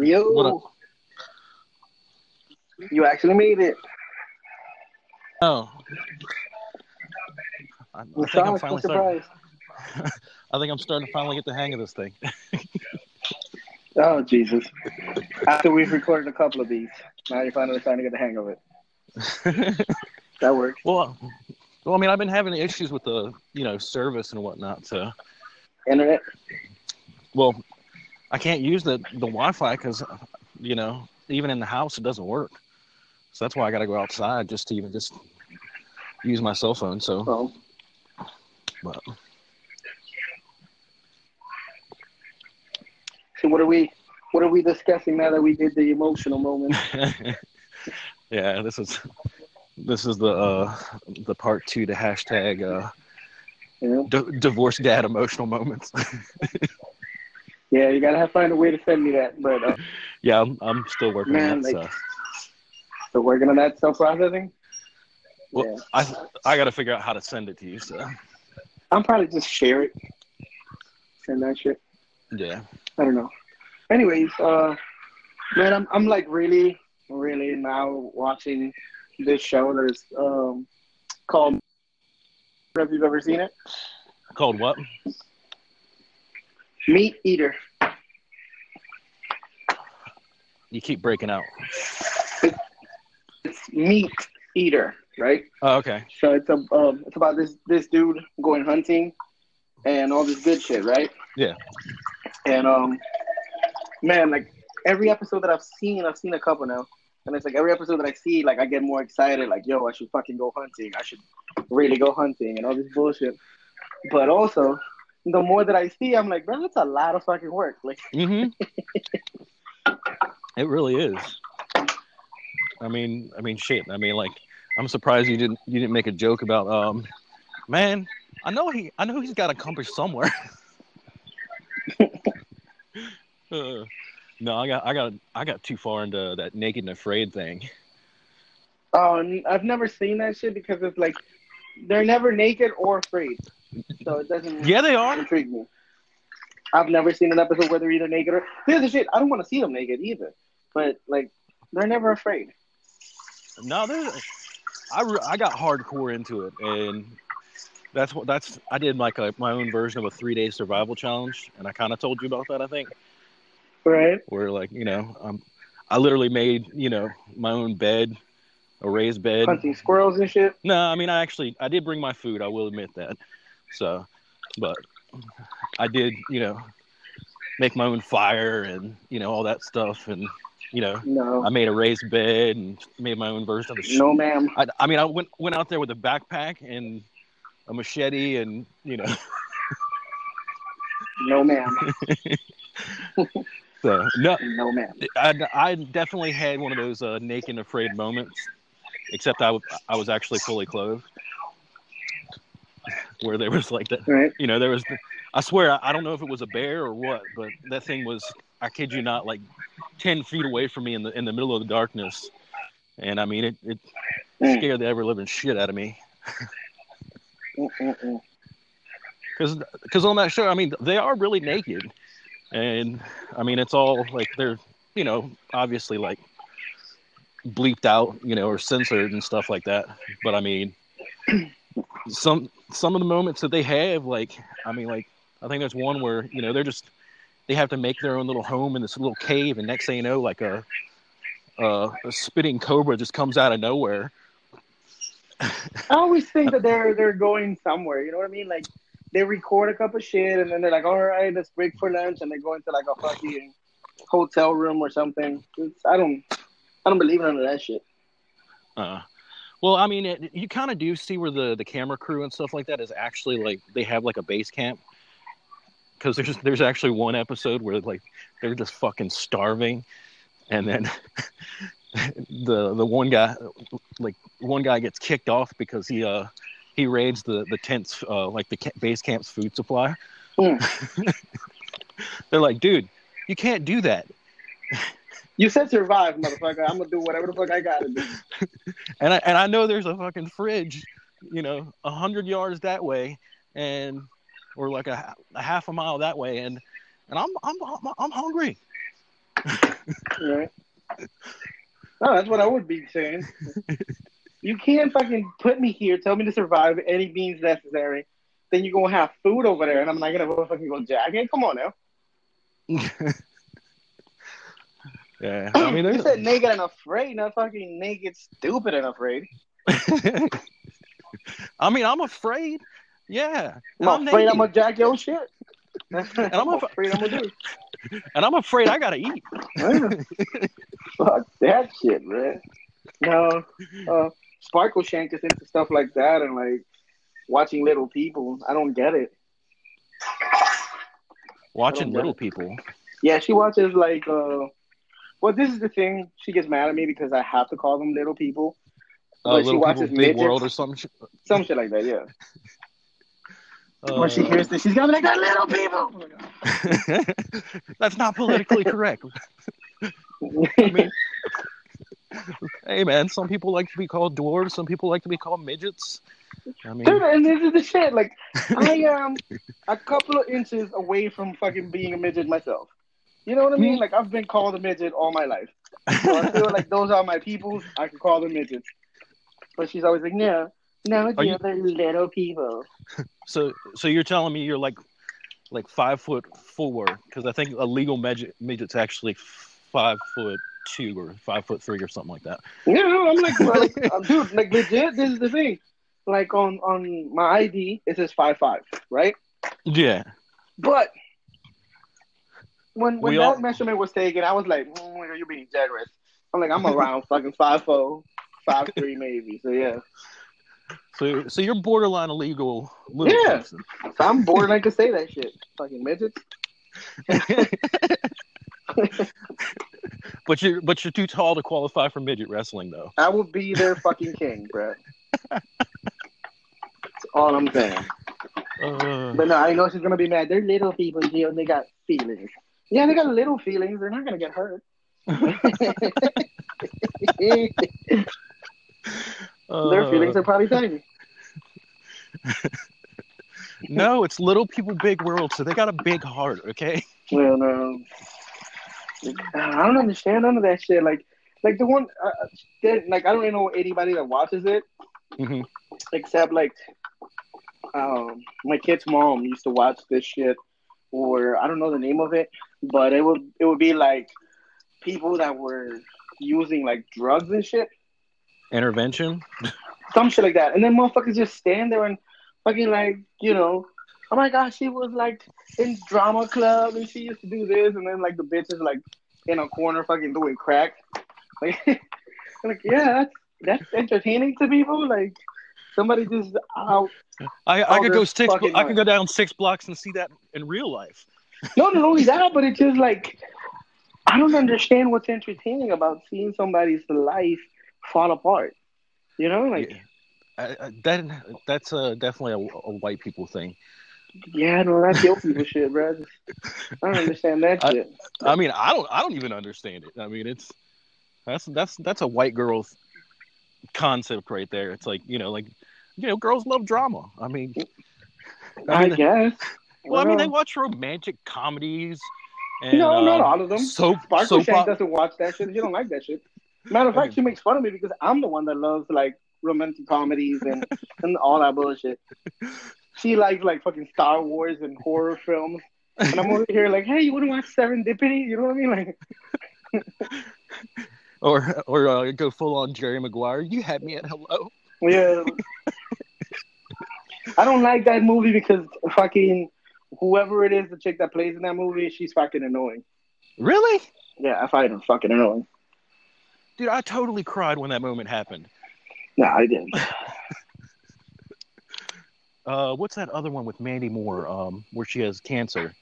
Yo. What up? You actually made it. Oh. I, I think I'm finally starting. I think I'm starting to finally get the hang of this thing. Oh Jesus! After we've recorded a couple of these, now you're finally starting to get the hang of it. That works. well, well, I mean, I've been having issues with the you know service and whatnot. So, Internet. well, I can't use the the Wi-Fi because you know even in the house it doesn't work. So that's why I got to go outside just to even just use my cell phone. So, Oh, but so what are we? What are we discussing now that we did the emotional moment? yeah, this is this is the uh the part two to hashtag uh You know? d- divorce dad emotional moments. Yeah, you gotta have find a way to send me that. But uh, yeah, I'm, I'm still working Man, on that like- stuff. so working on that self processing. Well, yeah, I I got to figure out how to send it to you. So I'm probably just share it. Send that shit. yeah, I don't know. Anyways, uh, man, I'm I'm like really, really now watching this show that is um called. Have you ever seen it? called what? Meat Eater. You keep breaking out. It's Meat Eater, right? Oh, okay. So it's a um, it's about this this dude going hunting and all this good shit, right? Yeah. And um, man, like every episode that I've seen, I've seen a couple now, and it's like every episode that I see, like I get more excited. Like, yo, I should fucking go hunting. I should really go hunting and all this bullshit. But also, the more that I see, I'm like, bro, that's a lot of fucking work. Like, hmm it really is. I mean, I mean, shit. I mean, like, I'm surprised you didn't you didn't make a joke about um, man. I know he I know he's got a compass somewhere. Uh, no, I got I got I got too far into that naked and afraid thing. oh, I've never seen that shit because it's like they're never naked or afraid, so it doesn't. Yeah, they are. intrigue me. I've never seen an episode where they're either naked or here's the shit. I don't want to see them naked either, but like they're never afraid. No, there's. I re- I got hardcore into it, and that's what that's. I did like a, my own version of a three day survival challenge, and I kind of told you about that. I think Right? where like you know, um, I literally made you know my own bed, a raised bed. Hunting squirrels and shit. No, I mean I actually I did bring my food. I will admit that. So, but I did you know make my own fire and you know all that stuff, and you know No, I made a raised bed and made my own version of the. no, ma'am. I, I mean, I went went out there with a backpack and a machete, and you know, No, ma'am. so no, No, ma'am. I, I definitely had one of those uh, naked and afraid moments, except I, w- I was actually fully clothed, where there was like that, Right? you know, there was, I swear, I, I don't know if it was a bear or what, but that thing was, I kid you not, like ten feet away from me in the in the middle of the darkness, and I mean, it it Mm. scared the ever living shit out of me. Mm-mm-mm. because on that show, I mean, they are really naked, and I mean, it's all like they're you know obviously like bleeped out, you know, or censored and stuff like that. But I mean, some some of the moments that they have, like I mean, like I think there's one where you know they're just they have to make their own little home in this little cave, and next thing you know, like a a, a spitting cobra just comes out of nowhere. I always think that they're they're going somewhere. You know what I mean? Like they record a cup of shit and then they're like, "All right, let's break for lunch," and they go into like a fucking hotel room or something. It's, I don't, I don't believe none of that shit. Uh, well, I mean, it, you kind of do see where the the camera crew and stuff like that is actually like they have like a base camp because there's there's actually one episode where like they're just fucking starving, and then the the one guy like one guy gets kicked off because he uh he raids the the tent's uh like the ca- base camp's food supply. Hmm. they're like, dude, you can't do that. You said survive, motherfucker. I'm gonna do whatever the fuck I gotta do. and I and I know there's a fucking fridge, you know, a hundred yards that way, and or like a, a half a mile that way, and and I'm I'm I'm, I'm hungry. Right. No, that's what I would be saying. You can't fucking put me here, tell me to survive any means necessary. Then you're gonna have food over there, and I'm not gonna fucking go jagging. Come on now. yeah, I mean, you said naked and afraid, not fucking naked, stupid and afraid. I mean, I'm afraid. Yeah, I'm, I'm afraid naked. I'm gonna jack your shit. and I'm af- afraid I'm gonna do. and I'm afraid I gotta eat. Fuck that shit, man. No, uh, Sparkle Shank is into stuff like that and like watching little people. I don't get it. Watching little it. people. Yeah, she watches like uh well this is the thing. She gets mad at me because I have to call them little people. Uh, But she little people, watches big midgets. world or some shit. Some shit like that, yeah. Uh, when she hears this, she's gonna be like, "They're little people." That's not politically correct. I mean, hey man, some people like to be called dwarves. Some people like to be called midgets. I mean, Dude, and this is the shit. Like, I am a couple of inches away from fucking being a midget myself. You know what I mean? Hmm. Like, I've been called a midget all my life. So I feel like those are my peoples. I can call them midgets. But she's always like, no, no, the you- other little people. so so you're telling me you're like like five foot four because I think a legal midget midget's actually five foot two or five foot three or something like that. You know, I'm like, like dude, like legit. This is the thing. Like on on my ID, it says five five, right? Yeah. But when when We that all- measurement was taken, I was like, mm, "You're being generous." I'm like, I'm around fucking five four, five three maybe. So yeah, So so you're borderline illegal little Yeah. person. so I'm borderline to say that shit. Fucking midgets. but you're but you're too tall to qualify for midget wrestling though. I will be their fucking king, bro. That's all I'm saying. Uh, But no, I know she's gonna be mad. They're little people, Gio. They got feelings. Yeah, they got little feelings. They're not gonna get hurt. Their feelings are probably tiny. no, it's little people, big world. So they got a big heart. Okay. Well, no, I don't understand none of that shit. Like, like the one, uh, that- like I don't even know anybody that watches it hmm except like, um, my kid's mom used to watch this shit, or I don't know the name of it, but it would it would be like people that were using like drugs and shit, Intervention. some shit like that, and then motherfuckers just stand there and fucking like you know. Oh my gosh, she was like in drama club and she used to do this, and then like the bitch is like in a corner fucking doing crack. Like, like yeah, that's that's entertaining to people. Like somebody just out. I, I could go six. I could go down six blocks and see that in real life. No, not only that, but it's just like I don't understand what's entertaining about seeing somebody's life fall apart. You know, like Yeah. I, I, that that's uh, definitely a, a white people thing. yeah, no, that's your people shit, bro. I don't understand that I- shit. I mean, I don't. I don't even understand it. I mean, it's that's that's that's a white girl concept right there. It's like you know, like you know, girls love drama. I mean, I I mean, guess. well, I mean, they watch romantic comedies. And, no, not uh, all of them. So, Sparkle Shank doesn't watch that shit. She don't like that shit. Matter of fact, she makes fun of me because I'm the one that loves like romantic comedies and, and all that bullshit. She likes like fucking Star Wars and horror films. And I'm over here like, hey, you want to watch Serendipity? You know what I mean? Like, or or uh, go full on Jerry Maguire. You had me at hello. yeah. I don't like that movie because fucking whoever it is, the chick that plays in that movie, she's fucking annoying. Really, Yeah, I find her fucking annoying. dude? I totally cried when that moment happened. No, I didn't. Uh, what's that other one with Mandy Moore? Um, where she has cancer.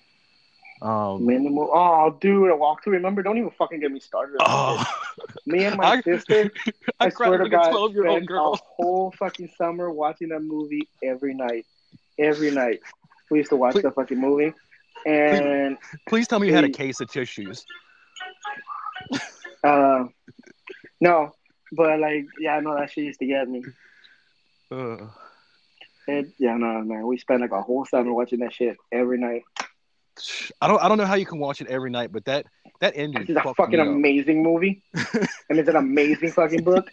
Um, Minimal. Oh, dude, A Walk to Remember. Don't even fucking get me started. oh. Me and my I- sister, I, I, cried swear to God, a twelve year old spent girl. a whole fucking summer watching that movie every night. Every night, we used to watch Please- the fucking movie, and Please tell me you had a case of tissues. uh, no, but like, yeah, no, that shit used to get me. Uh, yeah, no, man, we spent like a whole summer watching that shit every night. I don't I don't know how you can watch it every night, but that that ending. This is a fucking amazing movie, and it's an amazing fucking book.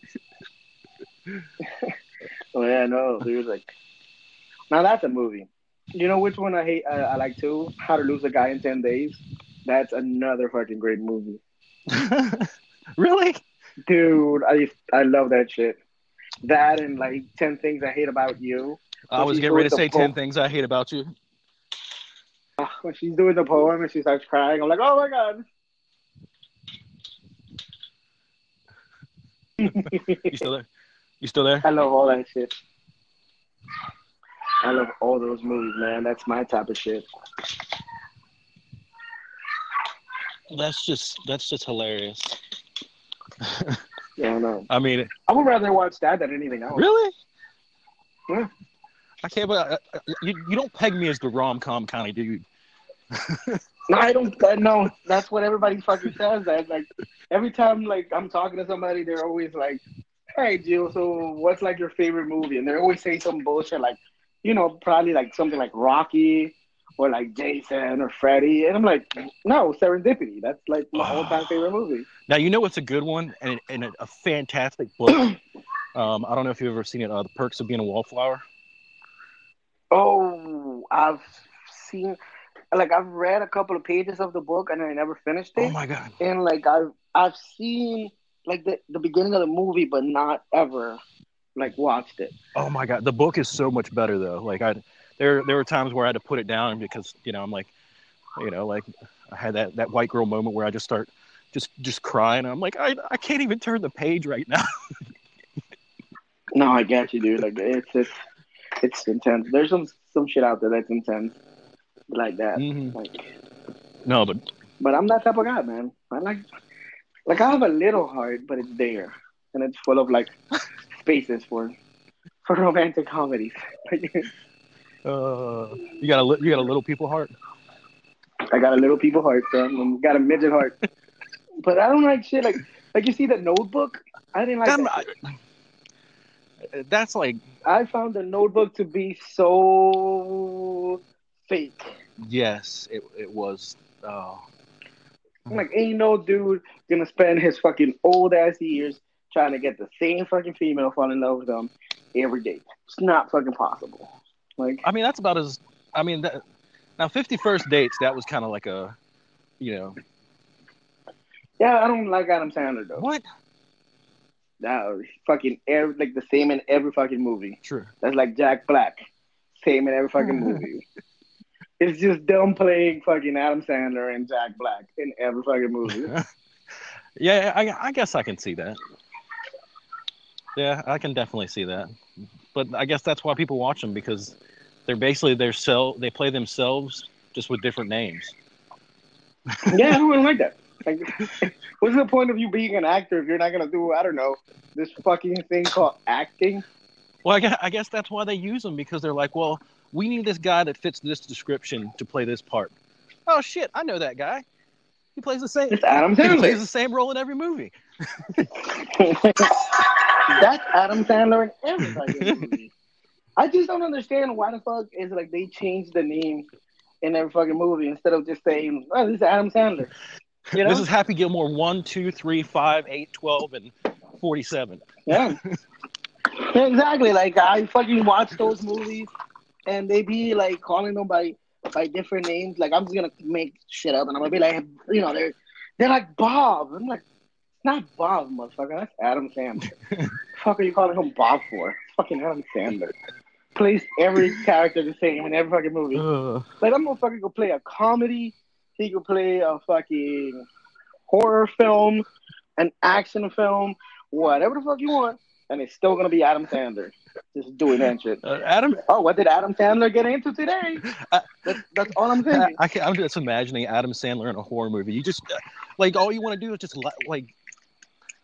oh yeah, no, dude. Like, now that's a movie. You know which one I hate? I, I like too. How to Lose a Guy in Ten Days. That's another fucking great movie, really? dude. I I love that shit. That and like Ten Things I Hate About You. I was getting ready to say ten things I hate about you. When she's doing the poem and she starts crying, I'm like, oh my god. You still there? You still there? I love all that shit. I love all those movies, man. That's my type of shit. That's just that's just hilarious. Yeah, I know. I mean, I would rather watch that than anything else. really? Yeah. I can't. But uh, uh, you you don't peg me as the rom com kind of dude. No, I don't. No, that's what everybody fucking says. That like every time like I'm talking to somebody, they're always like, "Hey, Jill, so what's like your favorite movie?" And they always say some bullshit like, you know, probably like something like Rocky or like Jason or Freddy, and I'm like, no, Serendipity. That's like my all time favorite movie. Now you know what's a good one and, and a, a fantastic book. um, I don't know if you've ever seen it. Uh, the Perks of Being a Wallflower. Oh, I've seen, like, I've read a couple of pages of the book and I never finished oh it. Oh my god. and like I've I've seen like the the beginning of the movie, but not ever like watched it. Oh my god. The book is so much better though. Like I, there there were times where I had to put it down because you know I'm like, you know, like I had that that white girl moment where I just start just just crying. I'm like I I can't even turn the page right now. No, I get you, dude. Like it's it's it's intense. There's some some shit out there that's intense like that. Mhm. Like, No, but but I'm that type of guy, man. I like like I have a little heart, but it's there, and it's full of like spaces for for romantic comedies. uh, you got a you got a little people heart. I got a little people heart, son. I got a midget heart. but I don't like shit like like you see the Notebook. I didn't like That- that. I- that's like I found the Notebook to be so fake. yes, it it was. Oh, Like, ain't no dude gonna spend his fucking old ass years trying to get the same fucking female fall in love with them every day. It's not fucking possible. Like, I mean that's about as. I mean that. Now, Fifty First Dates that was kind of like a, you know, yeah, I don't like Adam Sandler though. what? That fucking every, like the same in every fucking movie. True. That's like Jack Black, same in every fucking movie. It's just dumb playing fucking Adam Sandler and Jack Black in every fucking movie. Yeah, I, I guess I can see that. Yeah, I can definitely see that. But I guess that's why people watch them because they're basically their self. They play themselves just with different names. yeah, I don't like that. Like, what's the point of you being an actor if you're not gonna do I don't know this fucking thing called acting? Well, I guess, I guess that's why they use them because they're like, well, we need this guy that fits this description to play this part. Oh shit, I know that guy. He plays the same. It's Adam Sandler. He plays the same role in every movie. That's Adam Sandler in every fucking movie. I just don't understand why the fuck is like they changed the name in every fucking movie instead of just saying, "Oh, this is Adam Sandler." You know? This is Happy Gilmore 1, 2, 3, 5, 8, 12, and 47. Yeah. Yeah, exactly. Like I fucking watch those movies, and they be like calling them by by different names. Like I'm just gonna make shit up, and I'm gonna be like, you know, they're they're like Bob. I'm like, it's not Bob, motherfucker. That's Adam Sandler. fuck are you calling him Bob for? Fucking Adam Sandler. Plays every character the same in every fucking movie. Ugh. Like I'm gonna fucking go play a comedy. He could play a fucking horror film, an action film, whatever the fuck you want, and it's still gonna be Adam Sandler just doing that shit. Uh, Adam, Oh, what did Adam Sandler get into today? Uh, That's, that's all I'm I, thinking. I can, I'm just imagining Adam Sandler in a horror movie. You just uh, like all you want to do is just like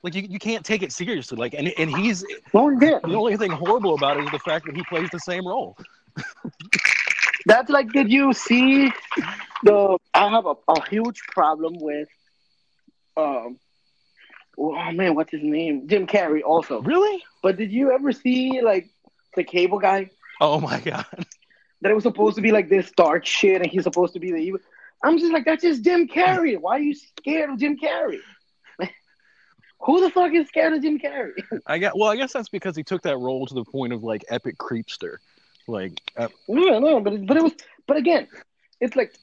like you, you can't take it seriously. Like and and he's yeah. the only thing horrible about it is the fact that he plays the same role. That's like, did you see the? I have a, a huge problem with, um, oh man, what's his name? Jim Carrey also. Really? But did you ever see like the Cable Guy? Oh my god! that it was supposed to be like this dark shit and he's supposed to be the evil. I'm just like, that's just Jim Carrey. Why are you scared of Jim Carrey? Who the fuck is scared of Jim Carrey? I got well. I guess that's because he took that role to the point of like epic creepster. Like, uh, no, no, but it, but it was, but again, it's like,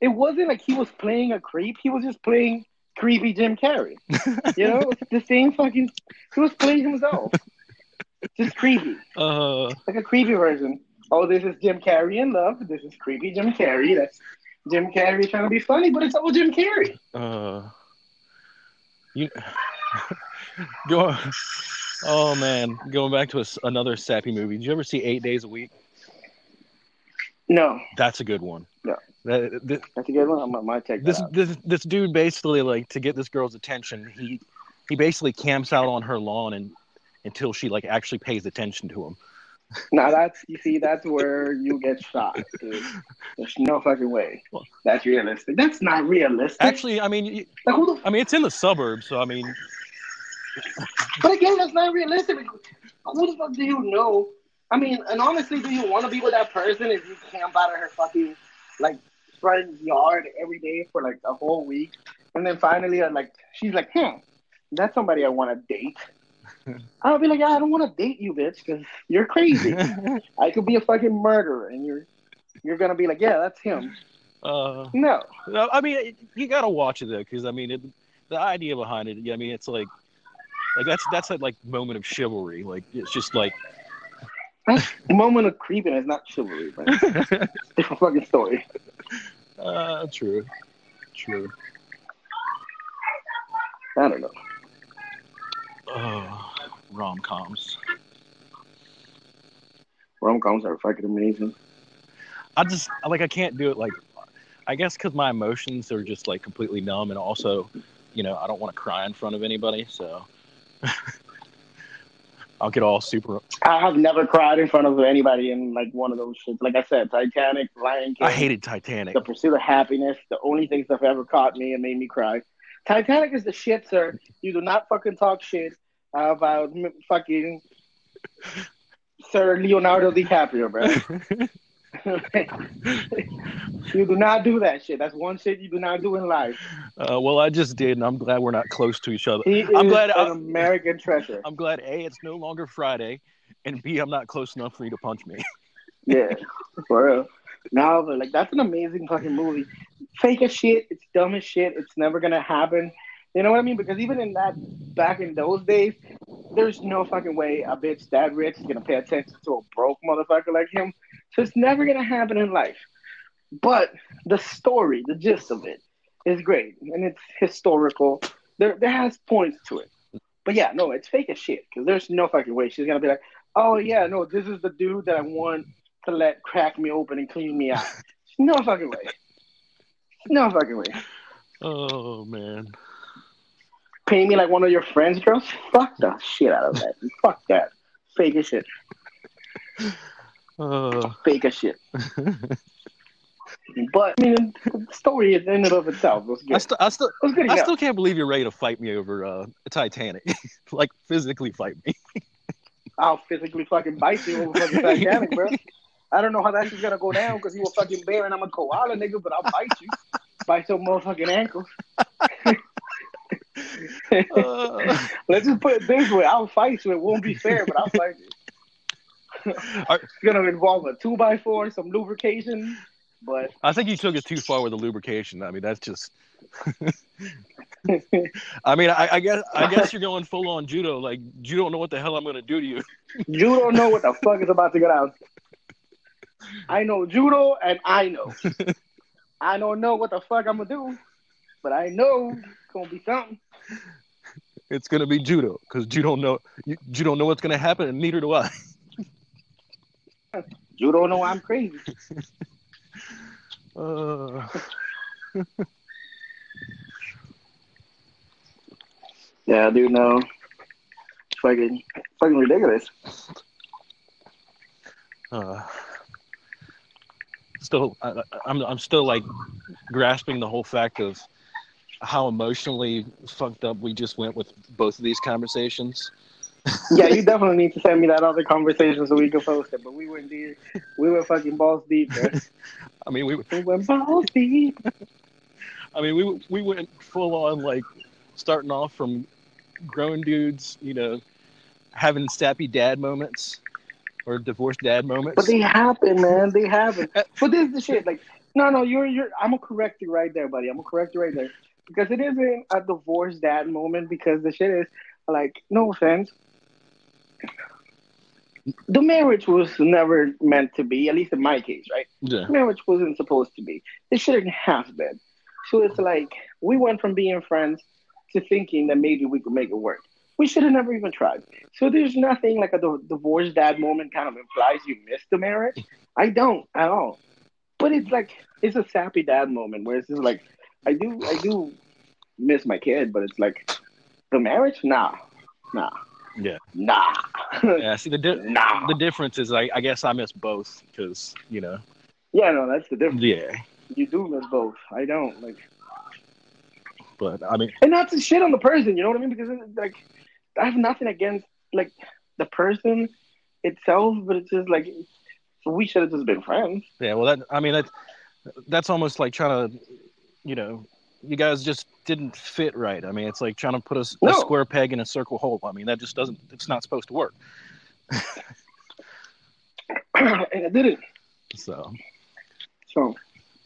it wasn't like he was playing a creep. He was just playing creepy Jim Carrey. You know, it's the same fucking. He was playing himself, just creepy, uh, like a creepy version. Oh, this is Jim Carrey in love. This is creepy Jim Carrey. That's Jim Carrey trying to be funny, but it's all Jim Carrey. uh, you go. Oh man, going back to a another sappy movie. Did you ever see Eight Days a Week? No, That's a good one. No. That, th- that's a good one. I might- that this out. this this dude basically like to get this girl's attention. He he basically camps out on her lawn and until she like actually pays attention to him. Now that's you see, that's where you get shot. Dude. There's no fucking way. That's realistic. That's not realistic. Actually, I mean, like, the I mean, it's in the suburbs, so I mean, But again, that's not realistic. Who the fuck do you know? I mean, and honestly, do you want to be with that person if you camp out of her fucking like friend's yard every day for like a whole week, and then finally, uh, like, she's like, "Hmm, that's somebody I want to date." I'll be like, "Yeah, I don't want to date you, bitch, because you're crazy. I could be a fucking murderer, and you're you're gonna be like, yeah, that's him." uh, No, no, I mean, it, you gotta watch it though, because I mean, it, the idea behind it. yeah, I mean, it's like, like that's that's that like moment of chivalry. Like it's just like, that's moment of creepiness, not chivalry. But different fucking story. uh, true, true. I don't know. Oh, rom coms. Rom coms are fucking amazing. I just like I can't do it. Like, I guess because my emotions are just like completely numb, and also, you know, I don't want to cry in front of anybody, so I'll get all super. I have never cried in front of anybody in like one of those shits. Like I said, Titanic, Lion King, I hated Titanic. The Pursuit of Happyness. The only things that have ever caught me and made me cry. Titanic is the shit, sir. You do not fucking talk shit about fucking Sir Leonardo DiCaprio, bro. you do not do that shit. That's one shit you do not do in life. Uh, well, I just did, and I'm glad we're not close to each other. He is I'm glad an I- American treasure. I'm glad A, it's no longer Friday, and B, I'm not close enough for you to punch me. Yeah, for real. Now, like that's an amazing fucking movie. Fake as shit. It's dumb as shit. It's never gonna happen. You know what I mean? Because even in that back in those days, there's no fucking way a bitch that rich is gonna pay attention to a broke motherfucker like him. So it's never gonna happen in life. But the story, the gist of it, is great and it's historical. There, there has points to it. But yeah, no, it's fake as shit because there's no fucking way she's gonna be like, oh yeah, no, this is the dude that I want to let crack me open and clean me out. No fucking way. No fucking way. Oh man. Pay me like one of your friends, girls. Fuck the shit out of that. Fuck that. Fake as shit. Uh, Fake as shit. But I mean, the story in and of itself was I still, I was good I still can't believe you're ready to fight me over uh, Titanic. like physically fight me. I'll physically fucking bite you over fucking Titanic, bro. I don't know how that shit's gonna go down because you a fucking bear and I'm a koala, nigga. But I'll bite you. Bite your motherfucking ankles. Uh, Let's just put it this way: I'll fight you. It won't be fair, but I'll fight you. It's gonna involve a two by four, some lubrication, but I think you took it too far with the lubrication. I mean, that's just. I mean, I, I guess I guess you're going full on judo. Like you don't know what the hell I'm going to do to you. you don't know what the fuck is about to get out. I know judo, and I know. I don't know what the fuck I'm gonna do, but I know it's gonna be something. It's going to be judo because you don't know you, you don't know what's going to happen, and neither do I. You don't know I'm crazy. Uh, Yeah, dude, no. It's fucking, fucking ridiculous. uh, still, I, I'm I'm still like grasping the whole fact of how emotionally fucked up we just went with both of these conversations. Yeah, you definitely need to send me that other conversation so we can post it. But we went deep. We were fucking balls deep, bro. I mean, we We went balls deep. I mean, we we went full on like starting off from grown dudes, you know, having sappy dad moments or divorced dad moments. But they happen, man. They happen. But this is the shit. Like, no, no, you're you're. I'm gonna correct you right there, buddy. I'm gonna correct you right there because it isn't a divorce dad moment. Because the shit is like, no offense, the marriage was never meant to be. At least in my case, right? yeah, Marriage wasn't supposed to be. It shouldn't have been. So it's like we went from being friends to thinking that maybe we could make it work. We should have never even tried. So there's nothing like a divorce dad moment kind of implies you missed the marriage. I don't at all. But it's like it's a sappy dad moment where it's just like I do I do miss my kid, but it's like the marriage, nah, nah, yeah, nah, yeah. See, the di- nah. the difference is, I, I guess I miss both because you know, Yeah, no, that's the difference. yeah. You do miss both. I don't like. But I mean, and not to shit on the person, you know what I mean? Because it's like I have nothing against like the person itself, but it's just like we should have just been friends. yeah. Well, that I mean that that's almost like trying to, you know, you guys just didn't fit right. I mean, it's like trying to put a, s- a No. square peg in a circle hole. I mean, that just doesn't. It's not supposed to work. and it didn't. So, So,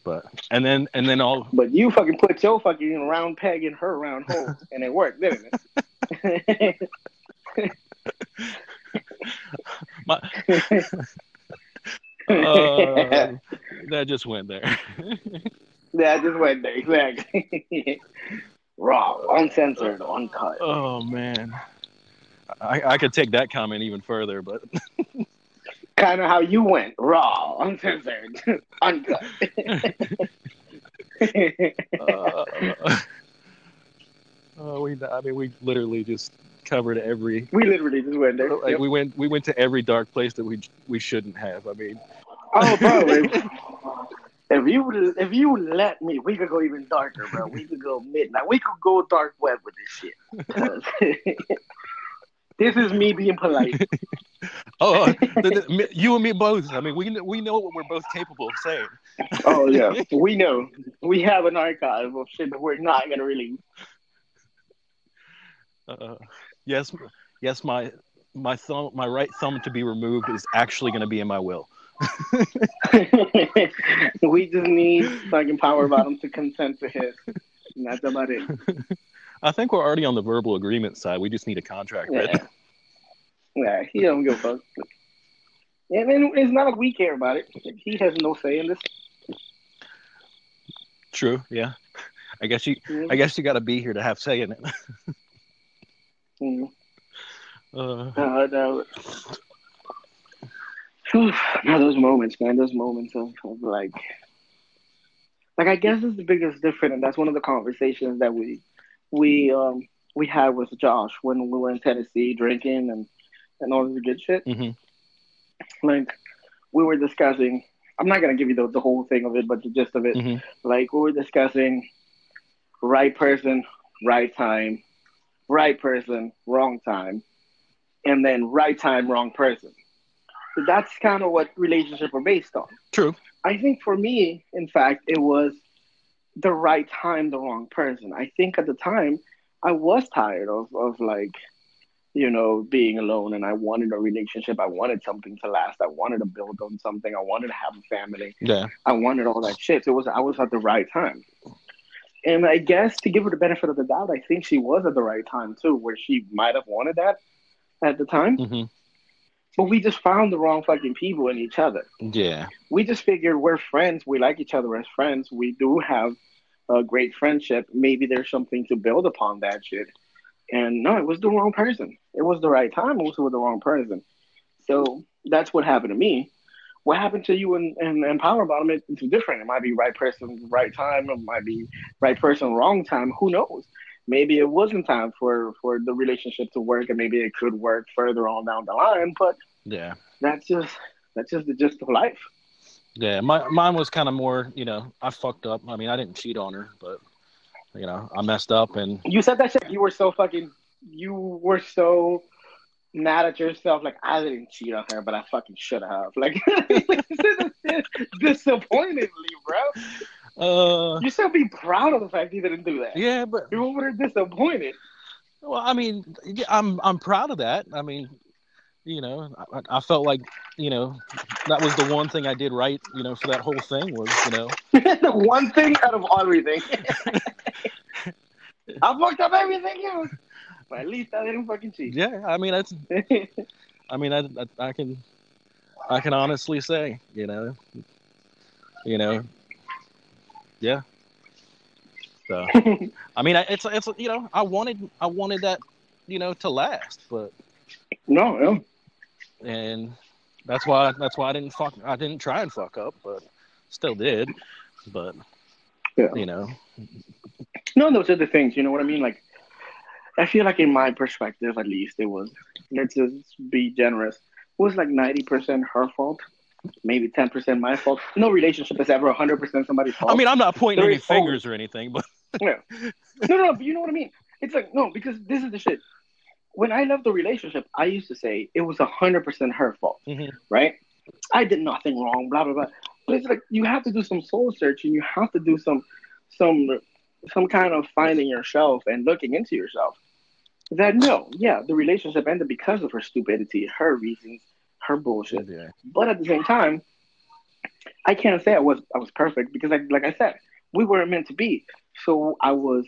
but and then and then all but you fucking put your fucking round peg in her round hole, and it worked, didn't it? my uh, that just went there. Yeah, I just went there exactly. Raw, uncensored, uncut. oh man, I I could take that comment even further, but Kind of how you went, raw, uncensored, uncut. uh, uh, we I mean we literally just covered every we literally just went there. like Yep. we went we went to every dark place that we we shouldn't have. I mean, Oh, bro, if, you if you let me, we could go even darker, bro. We could go midnight. We could go dark web with this shit. this is me being polite. oh, the, the, me- you and me both. I mean, we we know what we're both capable of saying. Oh yeah, we know. We have an archive of shit that we're not gonna release. Uh, yes, yes, my my thumb, my right thumb to be removed is actually going to be in my will. we just need fucking power bottom to consent to his. And that's about it. I think we're already on the verbal agreement side. We just need a contract Yeah. written. Yeah, he don't give a fuck. And then it's not like we care about it. He has no say in this. True. Yeah. I guess you. I guess you got to be here to have say in it. Mm. Uh, Uh. Whew. no, those moments, man, those moments of, of like, like I guess it's the biggest difference, and that's one of the conversations that we we um we had with Josh when we were in Tennessee drinking and and all this good shit. Mm-hmm. Like we were discussing. I'm not gonna give you the, the whole thing of it, but the gist of it. Mhm. Like we were discussing right person, right time, right person, wrong time, and then right time, wrong person. That's kind of what relationships are based on. True. I think for me, in fact, it was the right time, the wrong person. I think at the time I was tired of, of like, you know, being alone and I wanted a relationship. I wanted something to last. I wanted to build on something. I wanted to have a family. Yeah. I wanted all that shit. So it was I was at the right time. And I guess to give her the benefit of the doubt, I think she was at the right time too, where she might have wanted that at the time. hmm But we just found the wrong fucking people in each other. Yeah. We just figured we're friends. We like each other as friends. We do have a great friendship. Maybe there's something to build upon that shit. And no, it was the wrong person. It was the right time. It was with the wrong person. So that's what happened to me. What happened to you and, and, and Power Bottom is it's different. It might be right person, right time. It might be right person, wrong time. Who knows? Maybe it wasn't time for, for the relationship to work, and maybe it could work further on down the line. But Yeah. that's just that's just the gist of life. Yeah. My mine was kind of more. You know, I fucked up. I mean, I didn't cheat on her, but you know, I messed up and You said that shit. You were so fucking. You were so mad at yourself, like I didn't cheat on her, but I fucking should have. Like disappointedly, bro. Uh, You should be proud of the fact you didn't do that. yeah, but You're disappointed. well, I mean, I'm I'm proud of that. I mean, you know, I, I felt like you know that was the one thing I did right. You know, for that whole thing was you know the one thing out of everything. I fucked up everything else. But at least I didn't fucking cheat. yeah. I mean, that's I mean, I, I, I can, I can honestly say, you know, you know, yeah. So, I mean, I- it's it's you know, I wanted I wanted that, you know, to last, but no, no. And that's why that's why I didn't fuck I didn't try and fuck up, but still did, but Yeah. you know, No, those are the things. You know what I mean? Like, I feel like in my perspective, at least, it was. Let's just be generous. It was like ninety percent her fault, maybe ten percent my fault. No relationship is ever hundred percent somebody's fault. I mean, I'm not pointing There any fingers or anything, but yeah. no, no, but you know what I mean. It's like no, because this is the shit. When I left the relationship, I used to say it was hundred percent her fault, Mhm. right? I did nothing wrong, blah blah blah. But it's like you have to do some soul searching. And you have to do some some some kind of finding yourself and looking into yourself. That no, yeah, the relationship ended because of her stupidity, her reasons, her bullshit. yeah, But at the same time, I can't say I was I was perfect because like like I said, we weren't meant to be. So I was,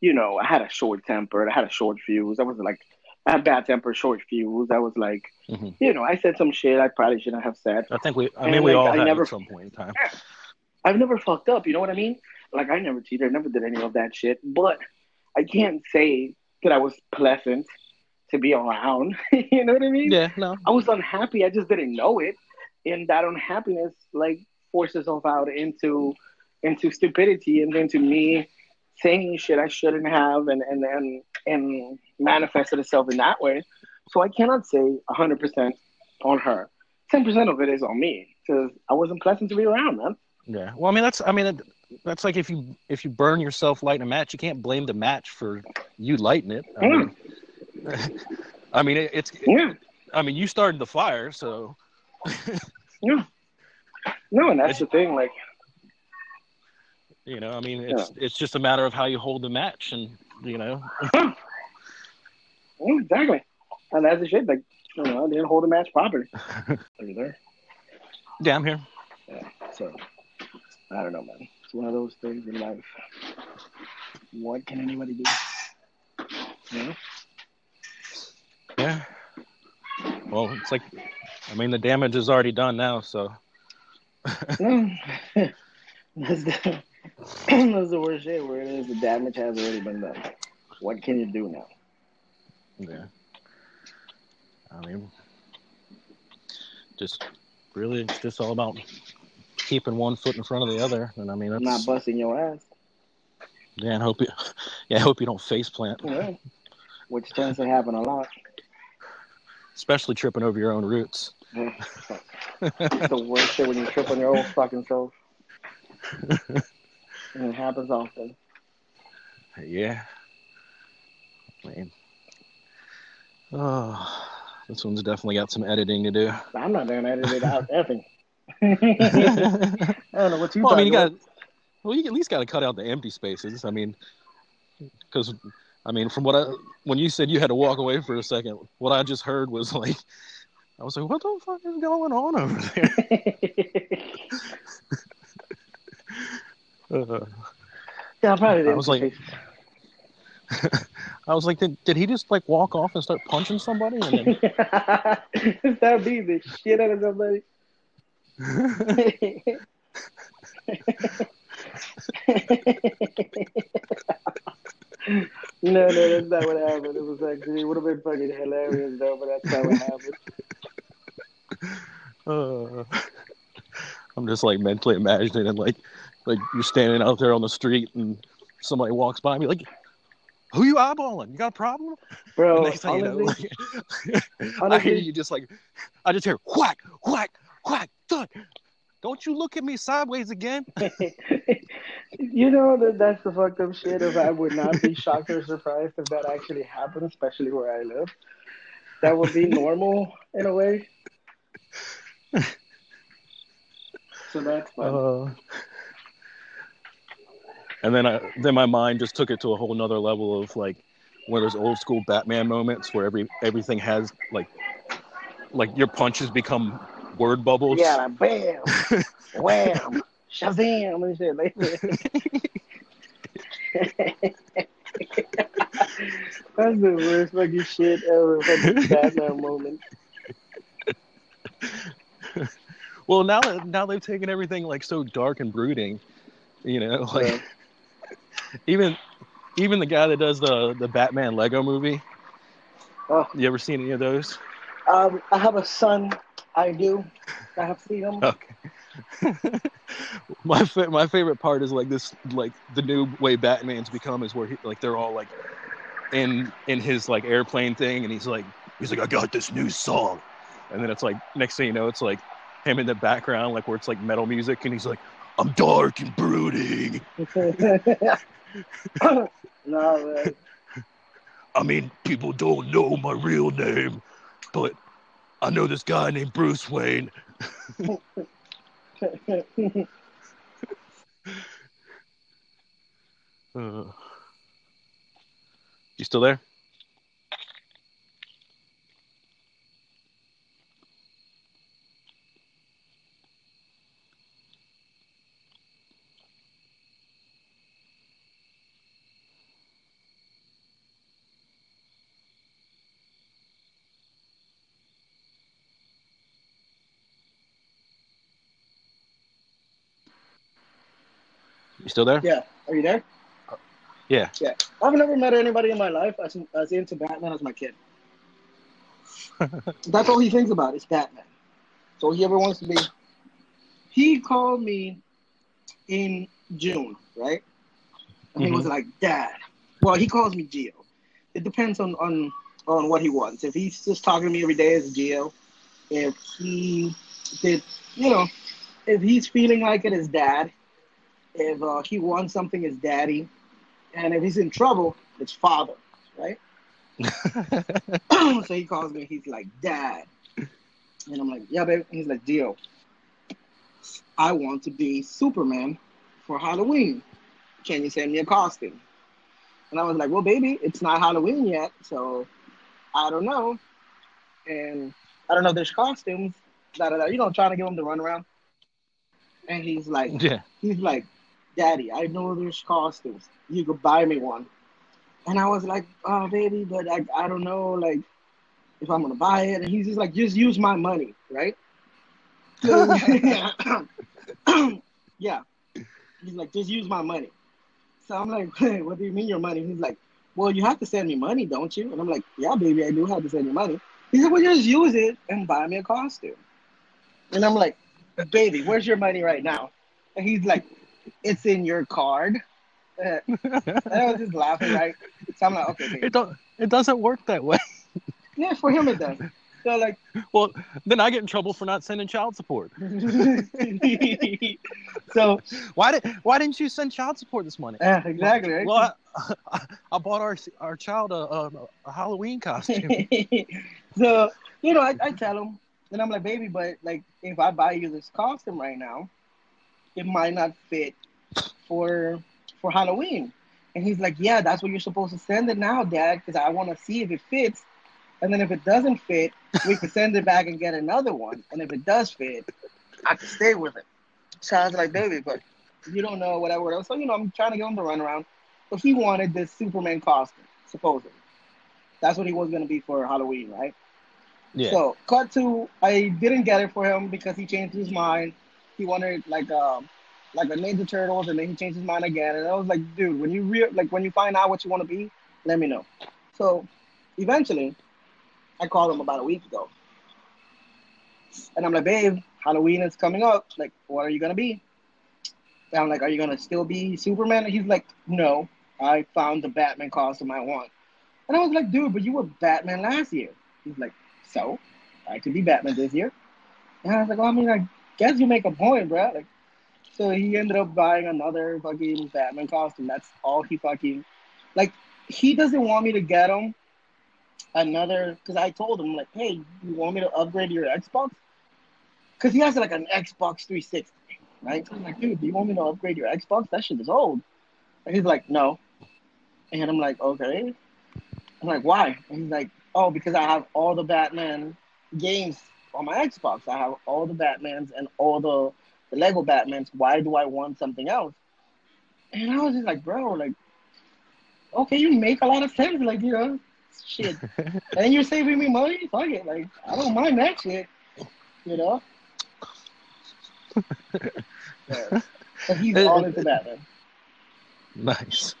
you know, I had a short temper, I had a short fuse. I was like, I had bad temper, short fuse. I was like, Mhm. you know, I said some shit I probably shouldn't have said. I think we I And, mean we like, all I never- at some point in time. I've never fucked up, you know what I mean? Like I never cheated, I never did any of that shit. But I can't say that I was pleasant to be around. you know what I mean? Yeah, no, I was unhappy. I just didn't know it, and that unhappiness like forces itself out into into stupidity and into me saying shit I shouldn't have, and and and and manifested itself in that way. So I cannot say hundred percent on her. Ten percent of it is on me because I wasn't pleasant to be around, man. Yeah. Well, I mean, that's I mean, that's like if you if you burn yourself lighting a match, you can't blame the match for you lighting it. I mean, I mean it, it's Yeah, I mean you started the fire, so yeah. no, and that's the thing. Like, you know. I mean, it's it's just a matter of how you hold the match, and you know. exactly, and that's the shit. Like, you know, I didn't hold the match properly. Are you there? Yeah, I'm here. Yeah, so I don't know, man. It's one of those things in life. What can anybody do? You know? Yeah. Well, it's like, I mean, the damage is already done now, so No. that's, the, that's the worst shit where it is. The damage has already been done. What can you do now? yeah. I mean, just really, it's just all about keeping one foot in front of the other, and I mean, that's Not busting your ass. yeah. And hope you, yeah, I hope you don't face plant, Yeah. Which tends to happen a lot. especially tripping over your own roots. Yeah. The worst shit when you trip on your own fucking self. and it happens often. Yeah. I mean, oh, this one's definitely got some editing to do. I'm not gonna edit it out effing. I don't know what you well, I mean, you got. Well, you at least got to cut out the empty spaces. I mean, because I mean, from what I when you said you had to walk away for a second, what I just heard was like, I was like, what the fuck is going on over there? Uh, Yeah, I probably did. I was like- I was like, did, did he just like walk off and start punching somebody? And that beat the shit out of somebody. no, no, that's not what happened. It was actually it would have been fucking hilarious though, but that's not what happened. uh, I'm just like mentally imagining it like like you're standing out there on the street and somebody walks by me like, who you eyeballing? You got a problem? Bro, thing you know, honestly, like, I hear you just like, I just hear whack, whack, whack, thud. Don't you look at me sideways again? you know that that's the fucked up shit. If I would not be shocked or surprised if that actually happened, especially where I live. that would be normal in a way. So that's fun. Uh, and then I, then my mind just took it to a whole nother level of like one of those old school Batman moments where every everything has like like your punches become word bubbles. yeah, like, bam, wham, shazam, and shit. Like, That's the worst fucking shit ever. Fucking Batman moment. Well, now that now they've taken everything like so dark and brooding, you know, like Yeah. Even even the guy that does the the Batman Lego movie. Oh, You ever seen any of those? um, I have a son. I do. I have seen him. Okay. my fa- my favorite part is like this like the new way Batman's become is where he, like they're all like in in his like airplane thing and he's like he's like I got this new song and then it's like next thing you know it's like him in the background like where it's like metal music and he's like I'm dark and brooding. no, man. I mean people don't know my real name but I know this guy named Bruce Wayne. Uh, you still there? You still there? yeah. Are you there? Yeah. Yeah. I've never met anybody in my life as, as into Batman as my kid. That's all he thinks about is Batman. So he ever wants to be. He called me in June, right? And he mm-hmm. was like, Dad. Well, he calls me Gio. It depends on, on on what he wants. If he's just talking to me every day as Gio, if he did, you know, if he's feeling like it as Dad, if uh, he wants something it's Daddy, and if he's in trouble, it's Father, right? so he calls me. He's like, Dad, and I'm like, Yeah, baby. And he's like, Deal. I want to be Superman for Halloween. Can you send me a costume? And I was like, Well, baby, it's not Halloween yet, so I don't know. And I don't know. There's costumes. Da, da, da, you know, trying to give him the runaround. And he's like, yeah. he's like, Daddy, I know there's costumes. You could buy me one. And I was like, Oh, baby, but I, I don't know, like, if I'm gonna buy it. And he's just like, Just use my money, right? Yeah. He's like, Just use my money. So I'm like, What do you mean your money? He's like, Well, you have to send me money, don't you? And I'm like, Yeah, baby, I do have to send you money. He said, Well, just use it and buy me a costume. And I'm like, Baby, where's your money right now? And he's like, It's in your card. I was just laughing, right? So I'm like, Okay, it don't it doesn't work that way. Yeah, for him it does. So like, Well, then I get in trouble for not sending child support. so Why did why didn't you send child support this morning? yeah, exactly. Right? Well, I, I, I bought our our child a, a, a Halloween costume. so you know, I, I tell him, and I'm like, baby, but like, if I buy you this costume right now, it might not fit for for Halloween. And he's like, yeah, that's what you're supposed to send it now, Dad, because I want to see if it fits. And then if it doesn't fit, we can send it back and get another one. And if it does fit, I can stay with it. So I was like, baby, but you don't know whatever. else. So you know, I'm trying to get him the runaround. But he wanted this Superman costume, supposedly. That's what he was gonna be for Halloween, right? Yeah. So cut to I didn't get it for him because he changed his mind. He wanted like um like a Ninja Turtles and then he changed his mind again. And I was like, dude, when you real like when you find out what you want to be, let me know. So eventually I called him about a week ago. And I'm like, babe, Halloween is coming up. Like, what are you gonna be? And I'm like, are you gonna still be Superman? And he's like, no, I found the Batman costume I want. And I was like, dude, but you were Batman last year. He's like, so I could be Batman this year. And I was like, well, I mean, I guess you make a point, bro. Like, so he ended up buying another fucking Batman costume. That's all he fucking like. He doesn't want me to get him another because I told him like, hey, you want me to upgrade your Xbox? Because he has like an Xbox 360, right? So I'm like, dude, do you want me to upgrade your Xbox? That shit is old. And he's like, no. And I'm like, okay. I'm like, why? And he's like, oh, because I have all the Batman games on my Xbox. I have all the Batmans and all the, the Lego Batmans. Why do I want something else? And I was just like, bro, like, okay, you make a lot of sense. Like, you know, shit. and you're saving me money? Fuck it. Like, I don't mind that shit. You know? yeah. But he's all into Batman. Nice.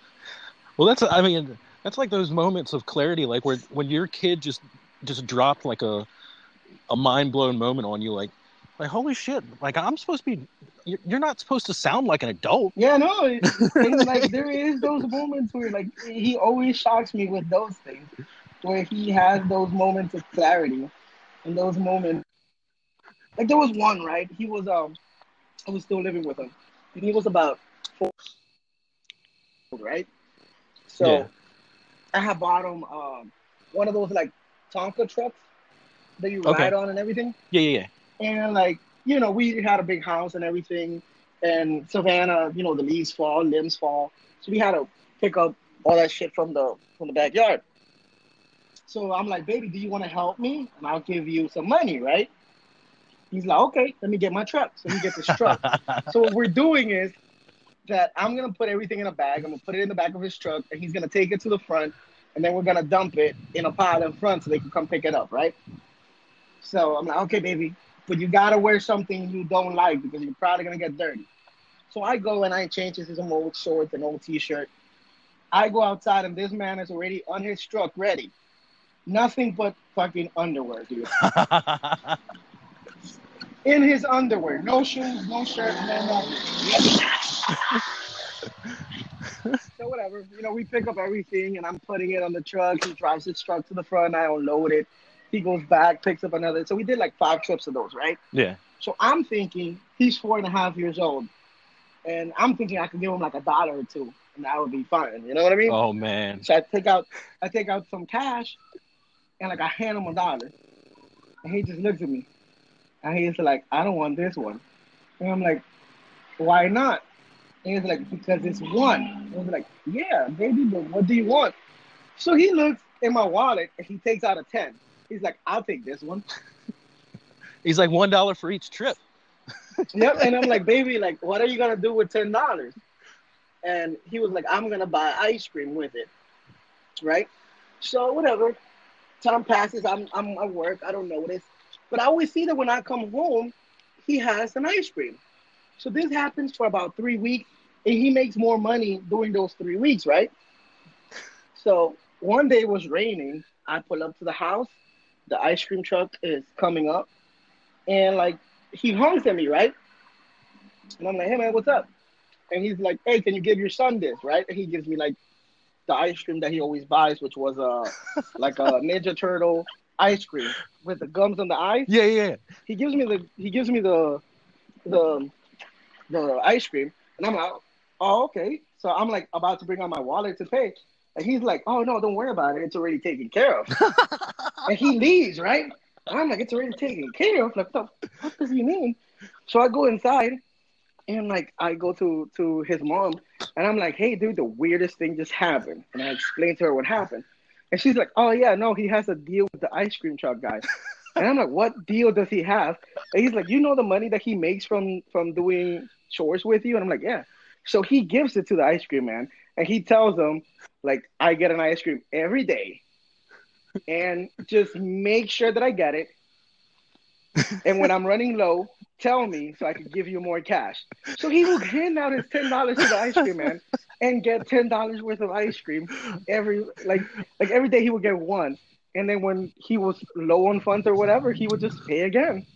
Well, that's I mean that's like those moments of clarity, like where when your kid just just dropped like a a mind blown moment on you, like like holy shit, like I'm supposed to be. You're not supposed to sound like an adult. Yeah, no, and like there is those moments where like he always shocks me with those things, where he has those moments of clarity, and those moments. Like there was one right. He was um, I was still living with him, and he was about four, right. So, yeah. I had bought him um one of those like Tonka trucks that you okay. ride on and everything. Yeah, yeah, yeah. And like, you know, we had a big house and everything. And Savannah, you know, the leaves fall, limbs fall. So we had to pick up all that shit from the from the backyard. So I'm like, baby, do you want to help me? And I'll give you some money, right? He's like, okay, let me get my truck. So he gets his truck. so what we're doing is that I'm gonna put everything in a bag. I'm gonna put it in the back of his truck, and he's gonna take it to the front, and then we're gonna dump it in a pile in front so they can come pick it up, right? So I'm like, okay, baby, but you gotta wear something you don't like because you're probably gonna get dirty. So I go and I change this into some old shorts and old t-shirt. I go outside and this man is already on his truck ready. Nothing but fucking underwear, dude. In his underwear, no shoes, no shirt, no nothing. so whatever, you know, we pick up everything and I'm putting it on the truck. He drives his truck to the front. I unload it. He goes back, picks up another. So we did like five trips of those, right? Yeah. So I'm thinking he's four and a half years old, and I'm thinking I could give him like a dollar or two, and that would be fine. You know what I mean? Oh man. So I take out, I take out some cash, and like I hand him a dollar, and he just looks at me, and he's like, "I don't want this one," and I'm like, "Why not?" And he's like, "Because it's one." And I was like, "Yeah, baby, but what do you want?" So he looks in my wallet and he takes out a ten. He's like, I'll take this one. He's like one dollar for each trip. yep, and I'm like, baby, like, what are you gonna do with ten dollars? And he was like, I'm gonna buy ice cream with it, right? So whatever. Time passes. I'm I'm at work. I don't notice, but I always see that when I come home, he has an ice cream. So this happens for about three weeks, and he makes more money during those three weeks, right? So one day it was raining. I pull up to the house the ice cream truck is coming up, and like he honks at me, right? And I'm like, hey man, what's up? And he's like, hey, can you give your son this, right? And he gives me like the ice cream that he always buys, which was uh like a Ninja Turtle ice cream with the gums on the ice. Yeah, yeah. He gives me the he gives me the the the ice cream, and I'm like, oh okay. So I'm like about to bring out my wallet to pay, and he's like, oh no, don't worry about it. It's already taken care of. and he leaves, right? I'm like, it's already taken care of. Like, what the fuck does he mean? So I go inside and like I go to to his mom and I'm like, hey dude, the weirdest thing just happened. And I explain to her what happened. And she's like, Oh yeah, no, he has a deal with the ice cream truck guy. and I'm like, What deal does he have? And he's like, You know the money that he makes from from doing chores with you? And I'm like, Yeah. So he gives it to the ice cream man and he tells them like I get an ice cream every day, and just make sure that I get it. And when I'm running low, tell me so I can give you more cash. So he will hand out his ten dollars to the ice cream man and get ten dollars worth of ice cream every like like every day he would get one. And then when he was low on funds or whatever, he would just pay again.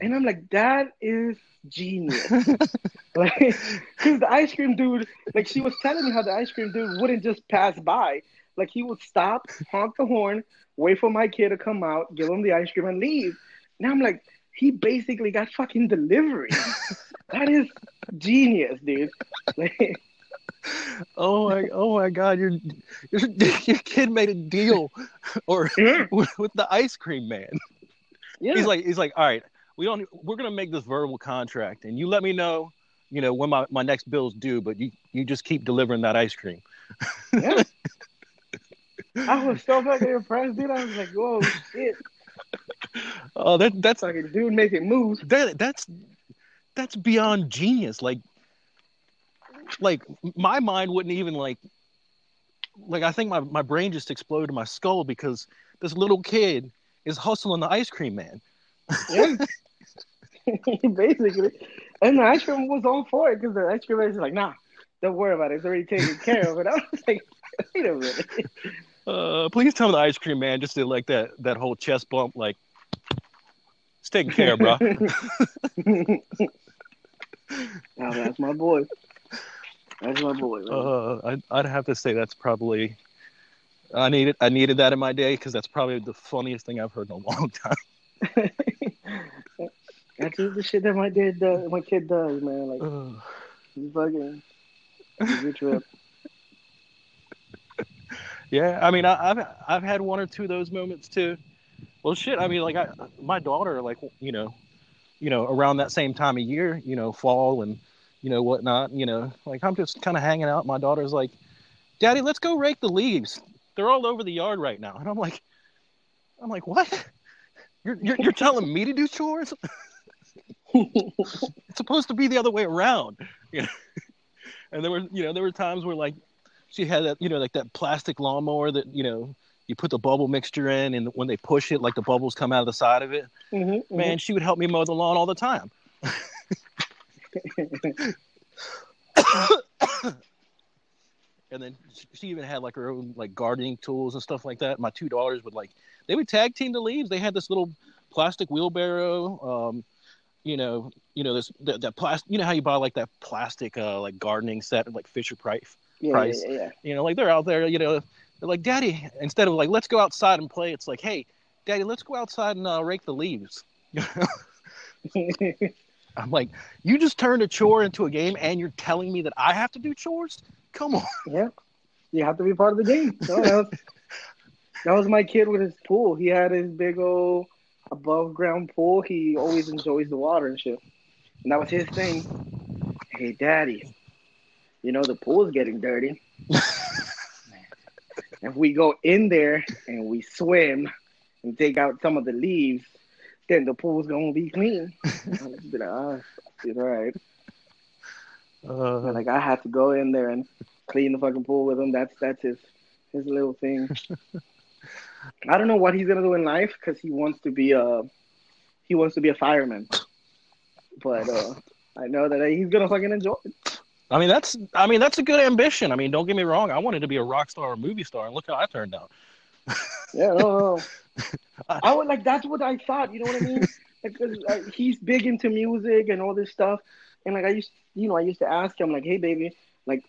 And I'm like, that is genius. like, because the ice cream dude, like she was telling me how the ice cream dude wouldn't just pass by. Like he would stop, honk the horn, wait for my kid to come out, give him the ice cream, and leave. Now I'm like, he basically got fucking delivery. that is genius, dude. Like, oh my, oh my God, your your your kid made a deal, or Yeah. Mm-hmm. with, with the ice cream man. Yeah. He's like, he's like, all right, we don't, we're gonna make this verbal contract, and you let me know, you know, when my, my next bill's due, but you you just keep delivering that ice cream. yeah. I was so fucking impressed, dude. I was like, whoa, shit. Oh, that that's Fucking dude making moves. that that's that's beyond genius. Like, like my mind wouldn't even like, like I think my my brain just exploded in my skull because this little kid is hustling the ice cream man. Yeah. Basically. And the ice cream was all for it because the ice cream man is like, nah, don't worry about it. It's already taken care of. And I was like, wait a minute. Uh, please tell me the ice cream man just did like that that whole chest bump, like it's taken care of, bro. Oh, that's my boy. That's my boy. Uh, I'd, I'd have to say that's probably I needed I needed that in my day because that's probably the funniest thing I've heard in a long time. That's just the shit that my dad does. My kid does, man. Like he's fucking. A trip. yeah, I mean I, I've I've had one or two of those moments too. Well, shit, I mean like I my daughter like you know, you know around that same time of year, you know fall and you know whatnot, you know like I'm just kind of hanging out. My daughter's like, Daddy, let's go rake the leaves. They're all over the yard right now, and I'm like, I'm like, what? You're you're, you're telling me to do chores? it's supposed to be the other way around. You know? And there were you know there were times where like she had that you know like that plastic lawnmower that you know you put the bubble mixture in and when they push it like the bubbles come out of the side of it. Mhm, man she would help me mow the lawn all the time. And then she- she even had like her own like gardening tools and stuff like that. My two daughters would like they would tag team the leaves. They had this little plastic wheelbarrow um you know you know this that, that plastic you know how you buy like that plastic uh like gardening set at like Fisher-Price yeah, Price. yeah, yeah, you know like they're out there you know they're like daddy instead of like let's go outside and play it's like hey daddy let's go outside and uh, rake the leaves i'm like you just turned a chore into a game and you're telling me that i have to do chores come on yeah. You have to be part of the game. So that, was, that was my kid with his pool. He had his big old above ground pool. He always enjoys the water and shit. And that was his thing. Hey, daddy, you know the pool's getting dirty. if we go in there and we swim and take out some of the leaves, then the pool's gonna be clean. I'll be like, ah, all right. uh, like I had to go in there and clean the fucking pool with him. That's that's his his little thing. I don't know what he's gonna do in life because he wants to be a he wants to be a fireman. But uh, I know that he's gonna fucking enjoy it. I mean, that's I mean that's a good ambition. I mean, don't get me wrong. I wanted to be a rock star or movie star, and look how I turned out. Yeah, no, no. no. I would like that's what I thought. You know what I mean? Like, he's big into music and all this stuff, and like I used, you know, I used to ask him like, "Hey, baby, like,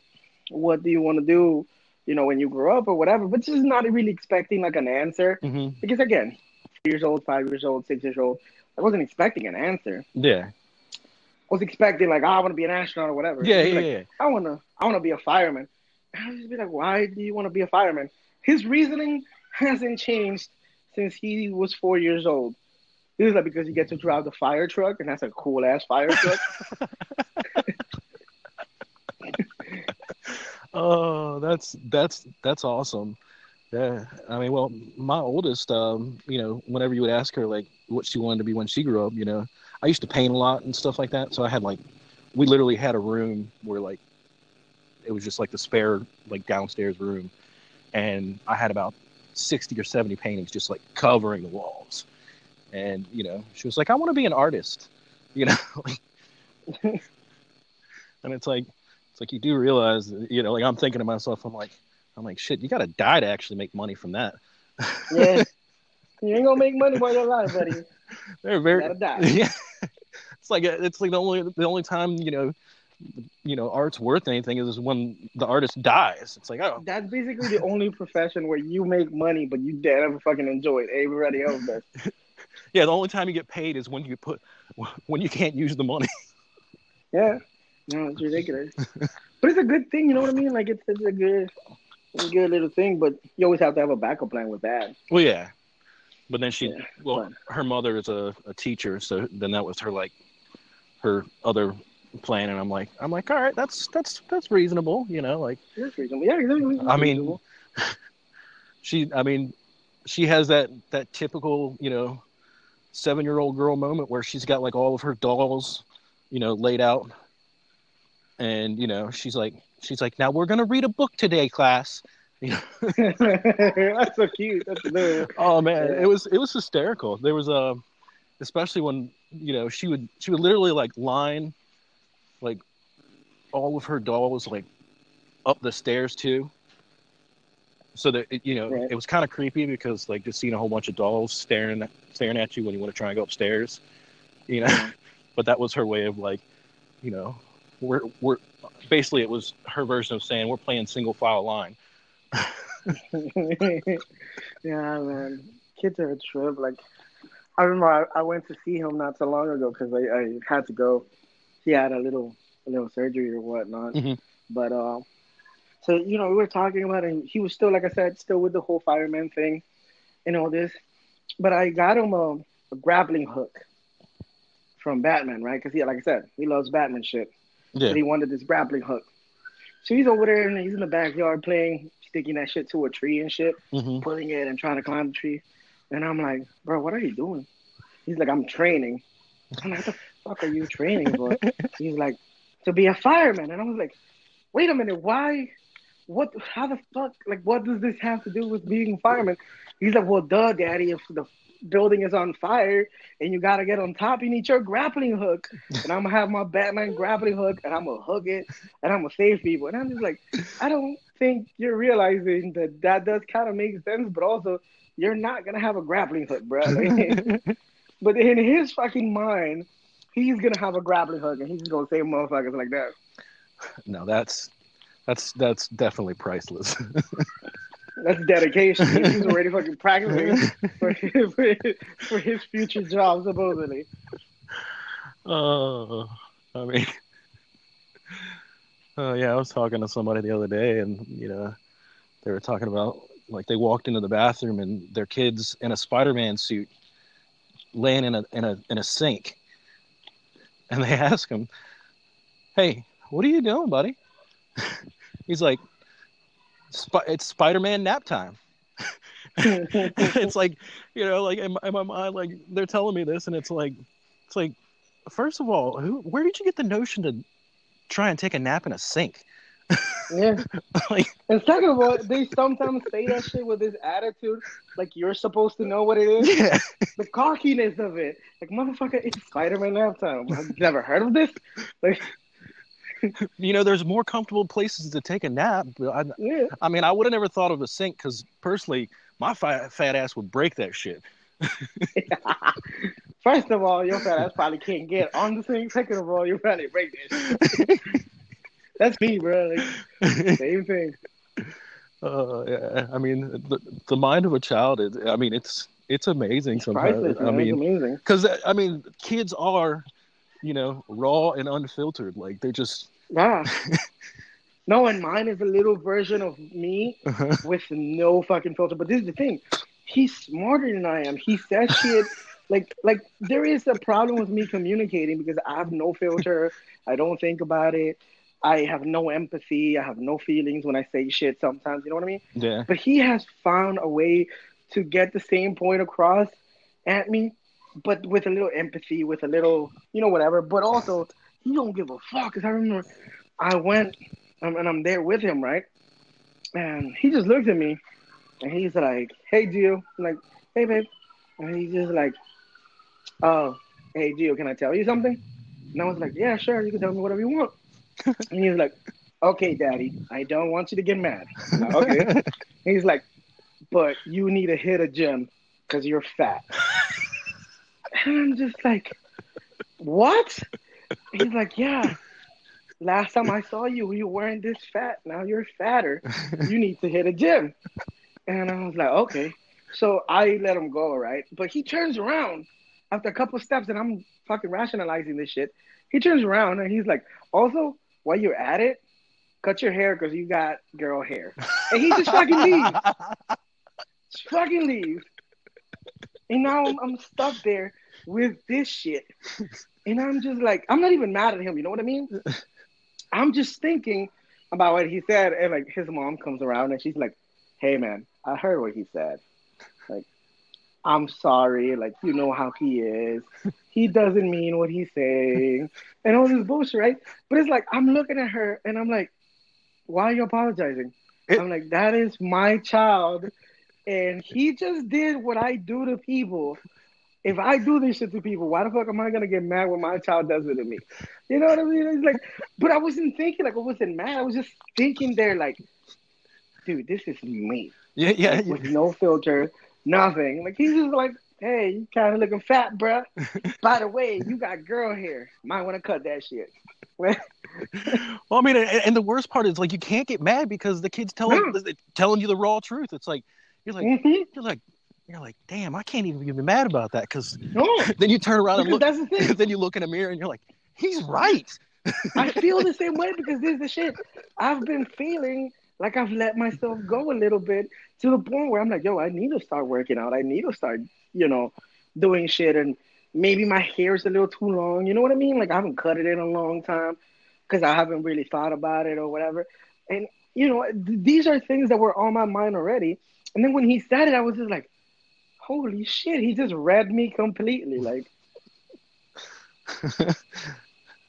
what do you want to do?" You know, when you grow up or whatever, but just not really expecting like an answer. Mm-hmm. Because again, years old, five years old, six years old, I wasn't expecting an answer. Yeah, I was expecting like, oh, I want to be an astronaut or whatever. yeah, yeah, like, yeah. I wanna, I wanna be a fireman. And I would just be like, why do you want to be a fireman? His reasoning hasn't changed since he was four years old. He was like, because you get to drive the fire truck, and that's a cool ass fire truck. Oh, that's that's that's awesome. Yeah, I mean, well, my oldest, um, you know, whenever you would ask her like what she wanted to be when she grew up, you know, I used to paint a lot and stuff like that. So I had like, we literally had a room where like, it was just like the spare like downstairs room, and I had about sixty or seventy paintings just like covering the walls, and you know, she was like, I want to be an artist, you know, and it's like, it's like you do realize, you know, like I'm thinking to myself, I'm like. I'm like, shit, you got to die to actually make money from that. yeah, you ain't gonna make money while you're alive, buddy. They're very, you gotta die. yeah. It's like uh, it's like the only the only time you know, you know, art's worth anything is when the artist dies. It's like, oh, That's basically the only profession where you make money, but you never fucking enjoy it. Everybody else does. yeah. The only time you get paid is when you put when you can't use the money. Yeah, no, it's ridiculous. but it's a good thing, you know what I mean? Like it's, it's a good, it's a good little thing. But you always have to have a backup plan with that. Well, yeah, but then she, Yeah, well, her mother is a, a teacher, so then that was her like her other plan, and I'm like, I'm like, all right, that's that's that's reasonable, you know, like That's reasonable. Yeah, exactly. I mean, she, I mean, she has that that typical, you know, seven year old girl moment where she's got like all of her dolls, you know, laid out, and you know, she's like, she's like, now we're gonna read a book today, class. You know, that's so cute. That's oh man, it was it was hysterical. There was a, especially when you know she would she would literally like line, like, all of her dolls like up the stairs too. So that it, you know Right. it was kind of creepy because like just seeing a whole bunch of dolls staring staring at you when you want to try and go upstairs, you know. but that was her way of like, you know, we're we're basically it was her version of saying we're playing single file line. yeah, man. Kids are a trip. Like, I remember I, I went to see him not so long ago because I, I had to go. He had a little a little surgery or whatnot. Mhm. But uh, so you know, we were talking about. And he was still, like I said, still with the whole fireman thing and all this. But I got him a, a grappling hook from Batman, right? Because he, like I said, he loves Batman shit. Yeah. But he wanted this grappling hook. So he's over there and he's in the backyard playing, sticking that shit to a tree and shit hmm pulling it and trying to climb the tree. And I'm like, bro, what are you doing? He's like, I'm training. I'm like, what the fuck are you training for? He's like, to be a fireman. And I was like, wait a minute, why? What? How the fuck? Like, what does this have to do with being a fireman? He's like, well, duh, daddy. If the building is on fire and you gotta get on top, you need your grappling hook. And I'm gonna have my Batman grappling hook and I'm gonna hook it and I'm gonna save people. And I'm just like, I don't think you're realizing that that does kind of make sense, but also you're not gonna have a grappling hook, bro. But in his fucking mind, he's gonna have a grappling hook and he's gonna save motherfuckers like that. no, that's that's that's definitely priceless. That's dedication. He's already fucking practicing for his, for his, for his future job, supposedly. Oh, I mean, uh, yeah, I was talking to somebody the other day, and you know, they were talking about like they walked into the bathroom and their kids in a Spider-Man suit, laying in a in a in a sink, and they ask him, "Hey, what are you doing, buddy?" He's like, "Sp- "It's Spider-Man nap time." it's like you know like in my, in my mind like they're telling me this and it's like it's like first of all who where did you get the notion to try and take a nap in a sink yeah. like And second of all, they sometimes say that shit with this attitude, like you're supposed to know what it is. yeah The cockiness of it, like motherfucker, it's Spider-Man nap time. I've never heard of this. Like, you know there's more comfortable places to take a nap i, yeah. I mean i would have never thought of a sink because personally my fat, fat ass would break that shit First of all, your fat ass probably can't get on the sink. Second of all, you probably break that shit. That's me, bro. Like, same thing. uh, yeah, i mean the, the mind of a child is i mean it's it's amazing sometimes Priceless, i mean it's amazing. because I mean, kids are, you know, raw and unfiltered. Like they're just. Yeah. no, and mine is a little version of me uh-huh. with no fucking filter. But this is the thing. He's smarter than I am. He says shit like like there is a problem with me communicating because I have no filter. I don't think about it. I have no empathy. I have no feelings when I say shit sometimes. You know what I mean? yeah. But he has found a way to get the same point across at me, but with a little empathy, with a little, you know, whatever. But also, he don't give a fuck. Cause I remember I went um, and I'm there with him, right? And he just looked at me, and he's like, "Hey, Gio," I'm like, "Hey, babe," and he's just like, "Oh, hey, Gio, can I tell you something?" And I was like, "Yeah, sure, you can tell me whatever you want." and he's like, "Okay, Daddy, I don't want you to get mad." Like, okay. He's like, but you need to hit a gym because you're fat. and I'm just like, what? He's like, yeah. Last time I saw you, you weren't this fat. Now you're fatter. You need to hit a gym. And I was like, okay. So I let him go, right? But he turns around after a couple steps, and I'm fucking rationalizing this shit. He turns around and he's like, also, while you're at it, cut your hair because you got girl hair. And he just fucking leaves. Just fucking leaves. And now I'm, I'm stuck there with this shit. And I'm just like, I'm not even mad at him. You know what I mean? I'm just thinking about what he said. And like his mom comes around and she's like, hey, man, I heard what he said. Like, I'm sorry. Like, you know how he is. He doesn't mean what he's saying. And all this bullshit, right? But it's like, I'm looking at her and I'm like, why are you apologizing? It- I'm like, that is my child. And he just did what I do to people. If I do this shit to people, why the fuck am I gonna get mad when my child does it to me? You know what I mean? It's like, but I wasn't thinking like I wasn't mad. I was just thinking there like, dude, this is me yeah, yeah, with no filter, nothing. Like he's just like, hey, you kind of looking fat, bruh. By the way, you got girl hair. Might want to cut that shit. Well, I mean, and, and the worst part is like you can't get mad because the kid's telling No. telling you the raw truth. It's like you're like Mhm. you're like you're like, damn, I can't even be mad about that because No, then you turn around and look, that's the thing. then you look in a mirror and you're like, he's right. I feel the same way because this is the shit. I've been feeling like I've let myself go a little bit to the point where I'm like, yo, I need to start working out. I need to start, you know, doing shit. And maybe my hair is a little too long. You know what I mean? Like I haven't cut it in a long time because I haven't really thought about it or whatever. And you know, th- these are things that were on my mind already. And then when he said it, I was just like, holy shit, he just read me completely. Like,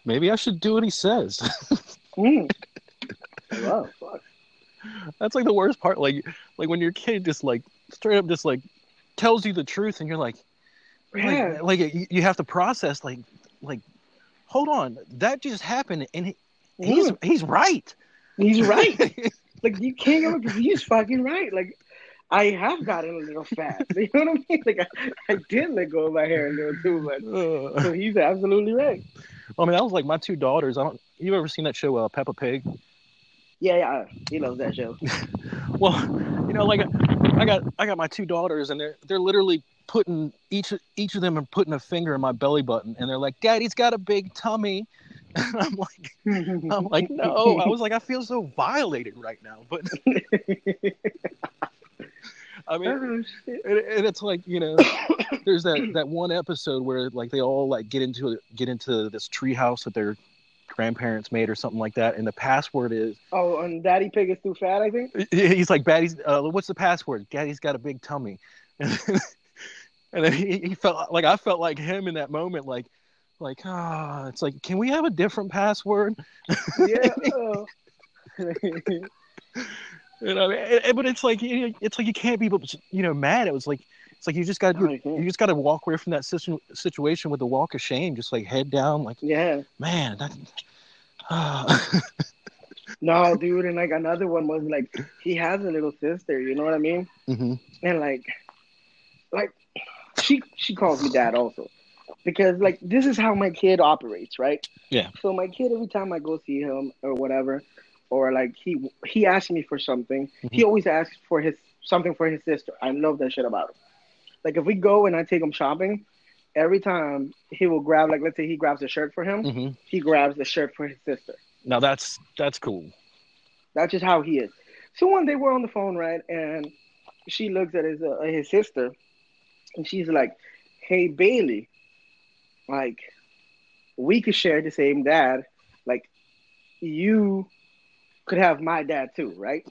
Maybe I should do what he says. mm. wow, fuck. That's like the worst part. Like like when your kid just like straight up just like tells you the truth and you're like, Yeah. like, like you, have to process like like hold on that just happened and he, he's Mm. he's right He's right. like you can't go he's fucking right. Like I have gotten a little fat. You know what I mean? Like I, I did let go of my hair a little too much. So he's absolutely right. I mean that was like my two daughters I don't you ever seen that show uh, Peppa Pig Yeah, yeah. He loves that show. well you know like I got I got my two daughters and they're they're literally putting each each of them are putting a finger in my belly button and they're like daddy's got a big tummy and I'm like I'm like, no. I was like, I feel so violated right now. But I mean, Oh, and, and it's like you know, there's that that one episode where like they all like get into get into this treehouse that their grandparents made or something like that, and the password is Oh, and Daddy Pig is too fat, I think. he's like, Daddy's, uh, what's the password? Daddy's got a big tummy. And, then he, he felt like I felt like him in that moment, like, like, ah, it's like, can we have a different password? Yeah. oh. You know, but it's like you know, it's like you can't be you know mad. It was like it's like you just got No, to you you just got to walk away from that situ- situation with a walk of shame, just like head down, like yeah. man, that. ah. No, dude, and like another one was like he has a little sister, you know what I mean? Mhm. And like like she she calls me dad also. Because like this is how my kid operates, right? Yeah. So my kid every time I go see him or whatever, or like he he asks me for something, he Mhm. always asks for his something for his sister. I love that shit about him. Like if we go and I take him shopping, every time he will grab like let's say he grabs a shirt for him, Mhm. he grabs the shirt for his sister. Now that's that's cool. That's just how he is. So one day we're on the phone, right, and she looks at his uh, his sister, and she's like, "Hey Bailey, like we could share the same dad. Like you could have my dad too, right?"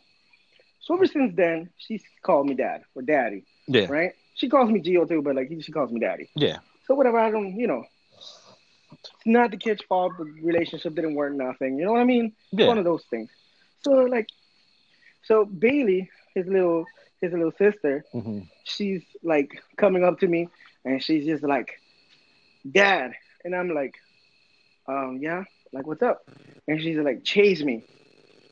So ever since then, she's called me dad or daddy, Yeah, right? She calls me Gio too, but like she calls me daddy. yeah, So whatever, I don't, you know, it's not the kid's fault. The relationship didn't work, nothing. You know what I mean? yeah. one of those things. So like, so Bailey, his little his little sister, hmm she's like coming up to me, and she's just like, "Dad," and I'm like, "Um, yeah, like what's up?" And she's like, "Chase me,"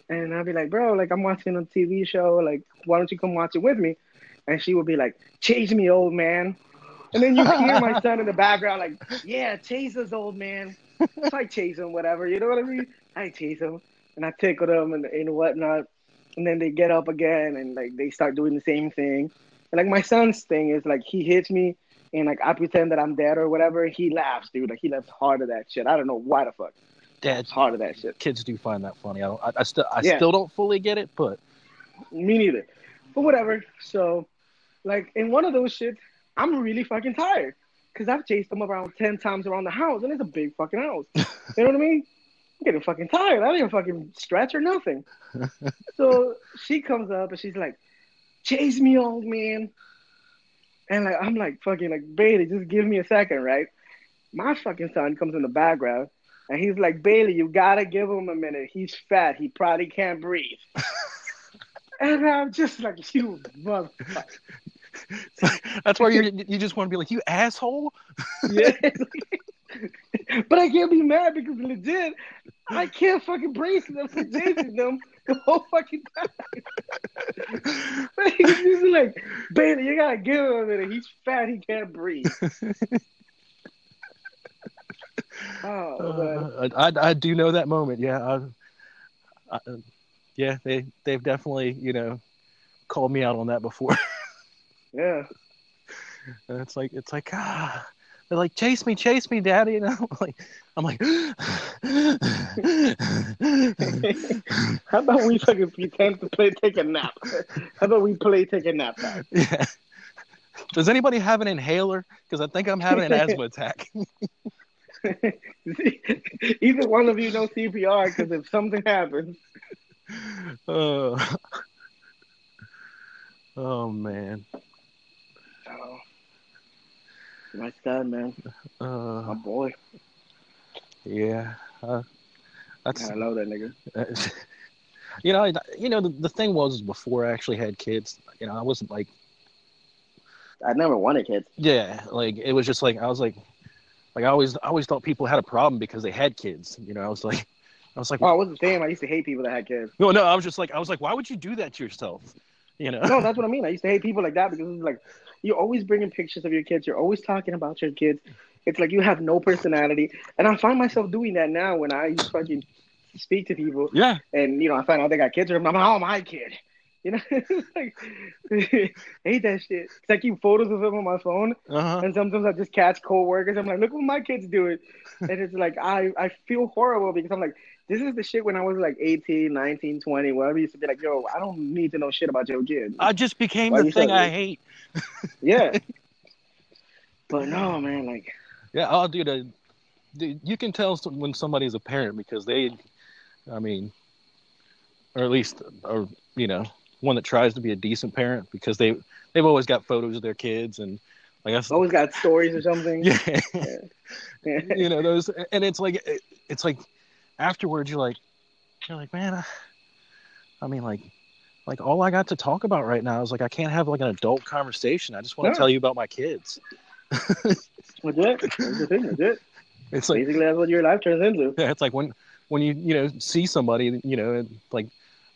and I'd be like, "Bro, like I'm watching a TV show. Like, why don't you come watch it with me?" And she would be like, "Chase me, old man." And then you hear my son in the background, like, "Yeah, chase us, old man." So I chase him, whatever. You know what I mean? I chase him and I tickle them and, and whatnot. And then they get up again and like they start doing the same thing. And like my son's thing is like he hits me and like I pretend that I'm dead or whatever. He laughs, dude. Like he laughs hard at that shit. I don't know why the fuck. Dad, Hard of that shit. kids do find that funny. I don't. I, I still. I Yeah. still don't fully get it, but Me neither. But whatever. So, like in one of those shits, I'm really fucking tired because I've chased them around ten times around the house, and it's a big fucking house. you know what I mean? I'm getting fucking tired. I don't even fucking stretch or nothing. so she comes up and she's like, "Chase me, old man." And like I'm like fucking like baby, just give me a second, right? My fucking son comes in the background and he's like, Bailey, you gotta give him a minute. He's fat. He probably can't breathe. and I'm just like, you motherfucker. that's why you you just want to be like you asshole. Yeah. but I can't be mad because legit, I can't fucking brace them for chasing them the whole fucking time. He's like, Bailey, you gotta give him a minute. He's fat. He can't breathe. Oh. Uh, I, I do know that moment. Yeah, I, I, yeah. They they've definitely you know called me out on that before. yeah. And it's like it's like ah, they're like chase me, chase me, daddy. And I'm like, I'm like, How about we fucking pretend to play take a nap? How about we play take a nap time? yeah. Does anybody have an inhaler? Because I think I'm having an asthma attack. Either one of you know CPR because if something happens, Uh, oh man. oh, my son, man, my Uh, boy, yeah. Uh, that's I love that nigga. you know, you know, the, the thing was before I actually had kids, you know, I wasn't like, I never wanted kids. yeah, like it was just like I was like, like I always, I always thought people had a problem because they had kids. You know, I was like, I was like, Oh, I wasn't saying I used to hate people that had kids. no, no, I was just like, I was like, why would you do that to yourself? You know? No, that's what I mean. I used to hate people like that because it's like you're always bringing pictures of your kids. You're always talking about your kids. It's like you have no personality, and I find myself doing that now when I fucking speak to people, yeah, and you know I find out they got kids, or I'm like, oh my kid. You know, like hate that shit. Cause I keep photos of them on my phone, uh-huh. and sometimes I just catch coworkers. I'm like, look what my kids doing, and it's like I I feel horrible because I'm like, this is the shit when I was like 18, 19, 20, where I used to be like, yo, I don't need to know shit about your kids. I just became Why the thing I hate. Yeah. but no, man, like Yeah, I'll do the. Dude, you can tell when somebody's a parent because they, I mean, or at least, or you know, one that tries to be a decent parent because they they've always got photos of their kids and like I guess always got stories or something. yeah, Yeah. you know those, and it's like it- it's like afterwards you're like you're like man, I, I mean like. Like all I got to talk about right now is like I can't have like an adult conversation. I just want to Yeah. tell you about my kids. That's the thing, legit. It's like Basically, that's what your life turns into. Yeah, it's like when when you you know see somebody, you know, like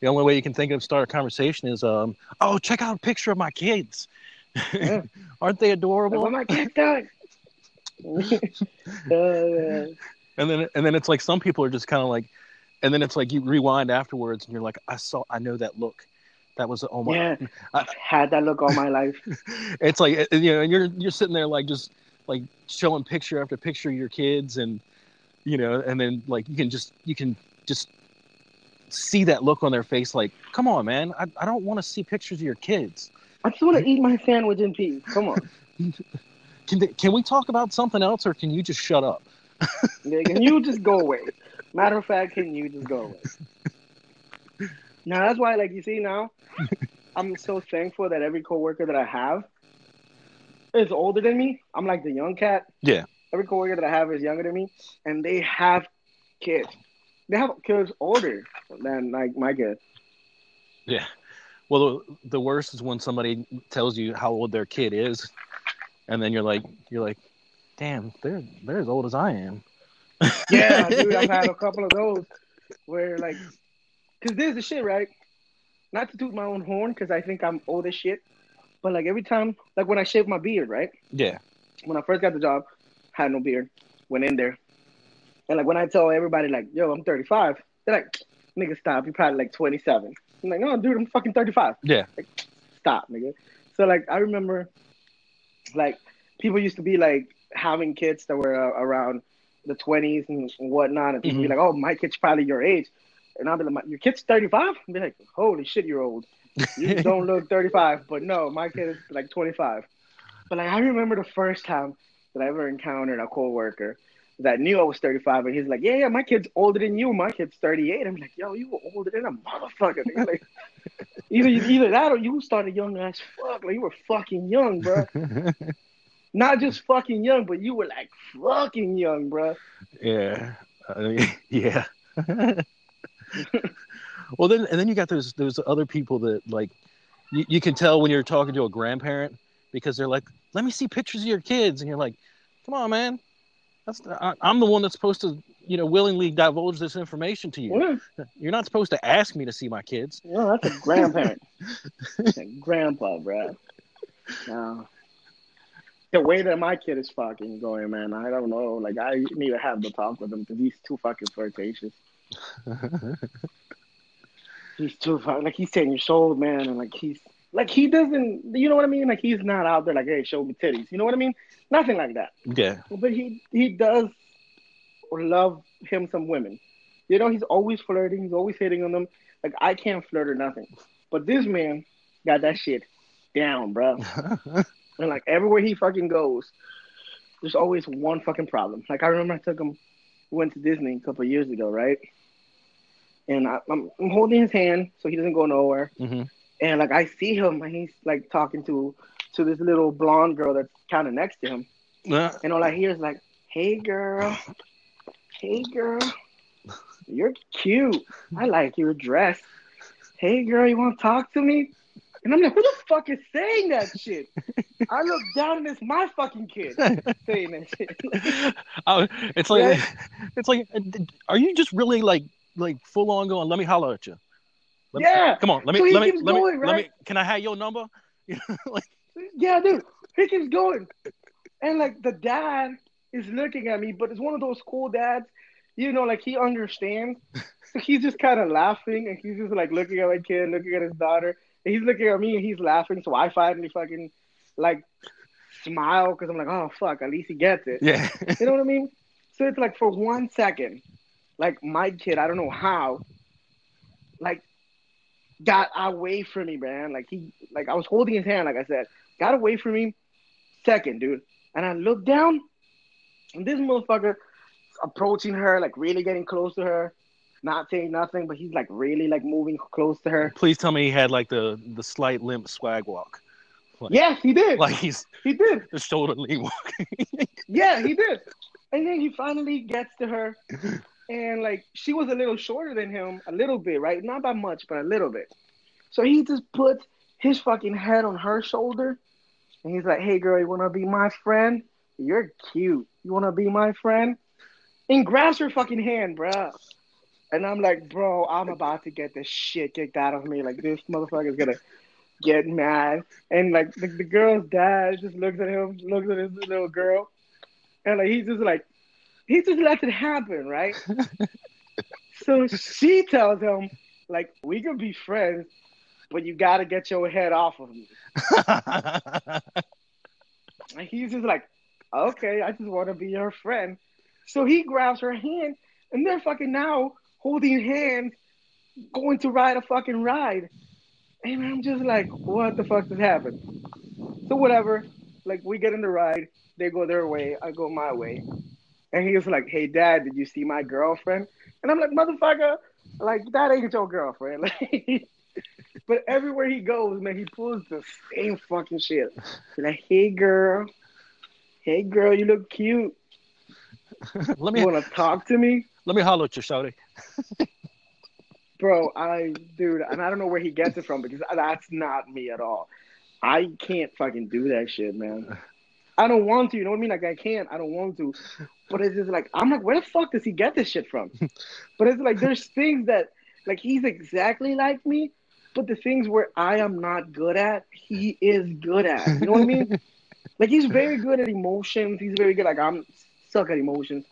the only way you can think of start a conversation is, um, oh, check out a picture of my kids. Yeah. Aren't they adorable? what my kid uh, And then and then it's like some people are just kind of like, and then it's like you rewind afterwards and you're like, I saw, I know that look. That was oh my. yeah, I- I've had that look all my life. It's like you know you're you're sitting there like just like showing picture after picture of your kids and you know and then like you can just you can just see that look on their face like come on man i, I don't want to see pictures of your kids I just want to eat my sandwich in peace. Come on. can they, can we talk about something else or can you just shut up Yeah, Can you just go away? Matter of fact, can you just go away? Now that's why, like you see now, I'm so thankful that every coworker that I have is older than me. I'm like the young cat. Yeah. Every coworker that I have is younger than me, and they have kids. They have kids older than like my kid. yeah well the, the worst is when somebody tells you how old their kid is and then you're like you're like damn they're they're as old as i am Yeah, dude, I've had a couple of those where like, cause there's the shit, right? Not to toot my own horn, cause I think I'm old as shit. But like every time, like when I shaved my beard, right? yeah When I first got the job, had no beard. Went in there, and like when I tell everybody like, "Yo, I'm 35," they're like, "Nigga, stop! You're probably like 27." I'm like, "No, dude, I'm fucking 35." yeah stop, nigga. So like I remember, like people used to be like having kids that were uh, around the twenties and whatnot, and people Mhm. be like, "Oh, my kid's probably your age," and I'll be like, "Your kid's 35?" I'll be like, "Holy shit, you're old. You don't look 35." But no, my kid is like 25. But like, I remember the first time that I ever encountered a coworker that knew I was 35, and he's like, "Yeah, yeah, my kid's older than you. My kid's 38." I'm like, "Yo, you were older than a motherfucker." nigga." Like, either either that or you started young as fuck. Like you were fucking young, bro. Not just fucking young, but you were like fucking young, bro. yeah, I uh, mean, yeah. well, then and then you got those those other people that like you, you can tell when you're talking to a grandparent because they're like, "Let me see pictures of your kids," and you're like, "Come on, man, that's I, I'm the one that's supposed to." You know, willingly divulge this information to you. Yeah, You're not supposed to ask me to see my kids. yeah, that's a grandparent. That's a grandpa, bro. No. The way that my kid is fucking going, man, I don't know. Like, I need to have the talk with him because he's too fucking flirtatious. He's too fucking, like, he's 10 years old, man, and like, he's, like, he doesn't, you know what I mean? Like, he's not out there, like, hey, show me titties. You know what I mean? Nothing like that. yeah, But he he does love him some women. You know, he's always flirting. He's always hitting on them. Like I can't flirt or nothing. But this man got that shit down, bro. And like everywhere he fucking goes, there's always one fucking problem. Like I remember I took him, we went to Disney a couple of years ago, right? And I, I'm, I'm holding his hand so he doesn't go nowhere. hmm And like I see him, and he's like talking to to this little blonde girl that's kind of next to him. And all I hear is like, "Hey, girl. Hey, girl. You're cute. I like your dress. Hey, girl, you want to talk to me?" And I'm like, "Who the fuck is saying that shit?" I look down and it's my fucking kid saying that shit. Oh, it's like Right? it's like uh, are you just really like like full on going let me holler at you Let me- Yeah. come on let me So let me let me going, let me can i have your number like yeah, dude, he keeps going, and like the dad is looking at me, but it's one of those cool dads. You know, like he understands. So he's just kind of laughing, and he's just like looking at my kid, looking at his daughter, and he's looking at me, and he's laughing. So I finally fucking like smile because I'm like, oh fuck, at least he gets it. yeah You know what I mean? So it's like for one second, like my kid, I don't know how, like got away from me, man. Like he, like I was holding his hand, like I said, got away from me. Second, dude, and I looked down, and this motherfucker approaching her, like really getting close to her, not saying nothing, but he's like really like moving close to her. please tell me he had like the the slight limp swag walk like, Yes, he did. like he's he did. the shoulder lean walk Yeah, he did. And then he finally gets to her, and like she was a little shorter than him, a little bit, right? Not by much, but a little bit. So he just puts his fucking head on her shoulder, and he's like, "Hey, girl, you wanna be my friend? You're cute. You wanna be my friend?" And grabs her fucking hand, bruh. And I'm like, bro, I'm about to get the shit kicked out of me. Like this motherfucker's gonna get mad. And like the, the girl's dad just looks at him, looks at his little girl, and like he's just like he just lets it happen, right? so she tells him, like, we can be friends, but you gotta get your head off of me. And he's just like, okay, I just want to be your friend. So he grabs her hand, and they're fucking now holding hands, going to ride a fucking ride. And I'm just like, what the fuck just happened? So whatever, like we get in the ride, they go their way, I go my way. And he was like, hey dad, did you see my girlfriend? And I'm like, motherfucker, like that ain't your girlfriend. Like, but everywhere he goes, man, he pulls the same fucking shit. Like, hey girl, hey girl, you look cute. let me You wanna talk to me? let me holler at you shouty Bro, I dude, and I don't know where he gets it from because that's not me at all. I can't fucking do that shit, man. I don't want to, you know what I mean? Like I can't, I don't want to. But it's just like I'm like, where the fuck does he get this shit from? But it's like there's things that like he's exactly like me, but the things where I am not good at, he is good at. You know what I mean? Like he's very good at emotions. He's very good. Like I'm suck at emotions.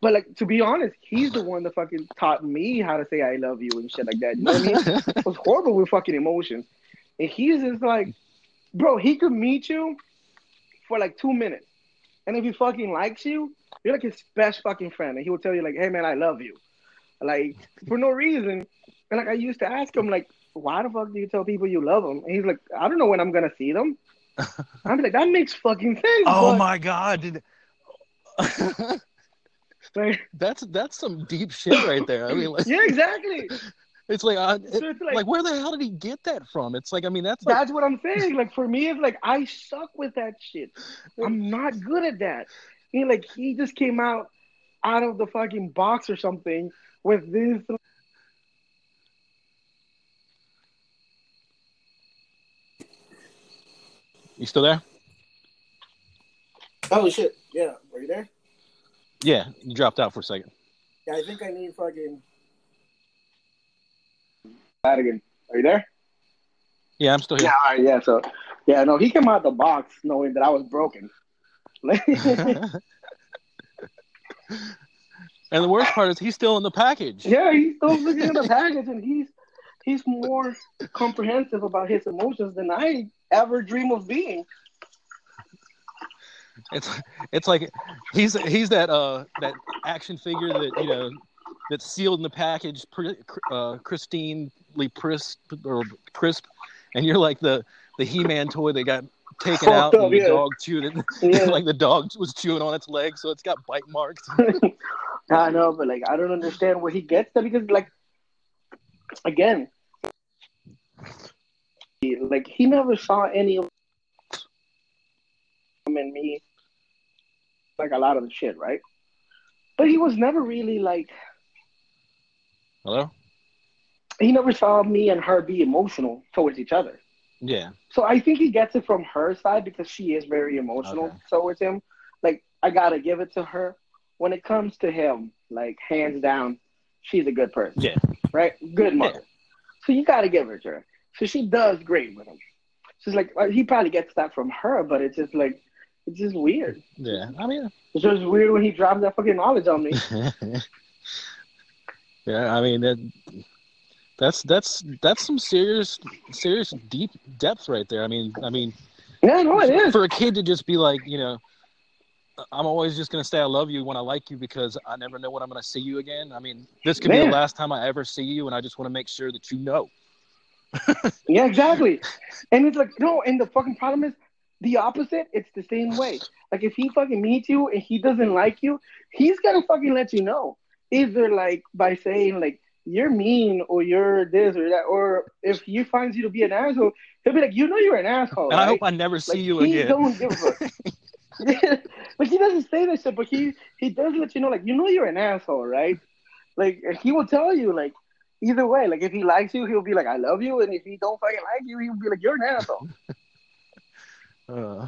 But like to be honest, he's the one that fucking taught me how to say I love you and shit like that. You know what I mean? I was horrible with fucking emotions. And he's just like, bro, he could meet you for like two minutes. And if he fucking likes you, you're like his best fucking friend, and he will tell you like, "Hey man, I love you," like for no reason. And like I used to ask him like, "Why the fuck do you tell people you love them?" And he's like, "I don't know when I'm gonna see them." I'm like, that makes fucking sense. Oh but, my god, like, that's that's some deep shit right there. I mean, like, yeah, exactly. it's like, uh, it- So it's like, like, where the hell did he get that from? It's like, I mean, that's like, that's what I'm saying. Like for me, it's like I suck with that shit. I'm not good at that. He like he just came out out of the fucking box or something with this. you still there? Oh shit! Yeah, are you there? Yeah, you dropped out for a second. Yeah, I think I need fucking. That again. Are you there? Yeah, I'm still here. Yeah, all right, yeah. So, yeah, no, he came out of the box knowing that I was broken. and the worst part is he's still in the package. yeah, he's still looking at the package, and he's he's more comprehensive about his emotions than I ever dream of being. It's it's like he's he's that uh that action figure that you know that's sealed in the package, uh, pristinely crisp or crisp, and you're like the the He-Man toy that got taken Fucked out and the yeah. dog chewed it. Yeah. like the dog was chewing on its leg, so it's got bite marks. I know, but like I don't understand where he gets that because like again, like he never saw any of him and me like a lot of the shit, right? But he was never really like Hello? he never saw me and her be emotional towards each other. Yeah. So I think he gets it from her side because she is very emotional Okay. towards him. Like I gotta give it to her. When it comes to him, like hands down, she's a good person. Yeah. Right? Good mother. So you gotta give it to her. So she does great with him. She's like uh, he probably gets that from her, but it's just like it's just weird. Yeah. I mean, It's just weird when he drops that fucking knowledge on me. yeah. I mean that. That's that's that's some serious serious deep depth right there. I mean, I mean, Yeah, no, it is. for a kid to just be like, you know, I'm always just gonna say I love you when I like you because I never know when I'm gonna see you again. I mean, this could be the last time I ever see you, and I just want to make sure that you know. Yeah, exactly. And it's like, no, and the fucking problem is the opposite. It's the same way. Like, if he fucking meets you and he doesn't like you, he's gonna fucking let you know. Either like by saying like you're mean or you're this or that, or if he finds you to be an asshole, he'll be like, you know, you're an asshole. And I hope I never see like, you he again. don't give a but he doesn't say that shit. But he he does let you know, like you know, you're an asshole, right? Like he will tell you, like either way. Like if he likes you, he'll be like, I love you, and if he don't fucking like you, he'll be like, you're an asshole. Uh,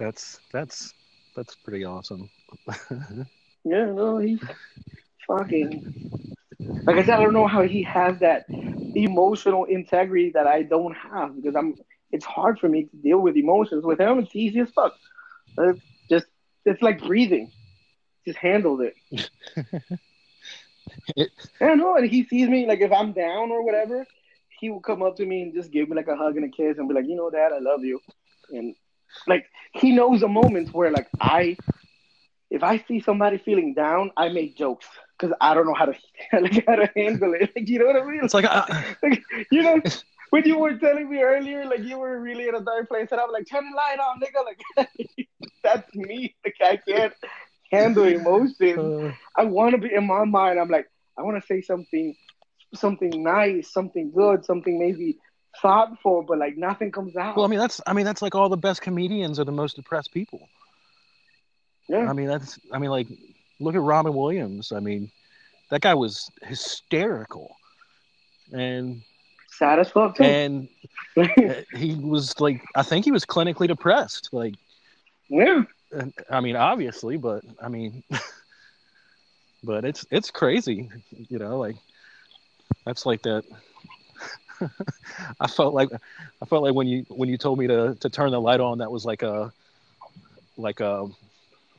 that's that's that's pretty awesome. yeah, no, he's fucking. Like I said, I don't know how he has that emotional integrity that I don't have because I'm. It's hard for me to deal with emotions. With him, it's easy as fuck. It's just it's like breathing. Just handled it. It- I don't know, and he sees me like if I'm down or whatever, he will come up to me and just give me like a hug and a kiss and be like, you know, Dad, I love you. And like he knows the moments where like I, if I see somebody feeling down, I make jokes because I don't know how to like how to handle it. Like you know what I mean? It's like I, Like, you know, when you were telling me earlier, like you were really in a dark place, and I'm like, turn the light on, nigga. Like that's me. Like I can't handle emotions. uh, I want to be in my mind. I'm like, I want to say something, something nice, something good, something maybe thoughtful, but like nothing comes out. well, I mean, that's I mean, that's like all the best comedians are the most depressed people. yeah, I mean, that's I mean, like, look at Robin Williams. I mean, that guy was hysterical, and sad as fuck too. and he was like, I think he was clinically depressed. Like, yeah, I mean, obviously, but I mean, but it's it's crazy, you know. Like, that's like that. I felt like I felt like when you when you told me to to turn the light on, that was like a like a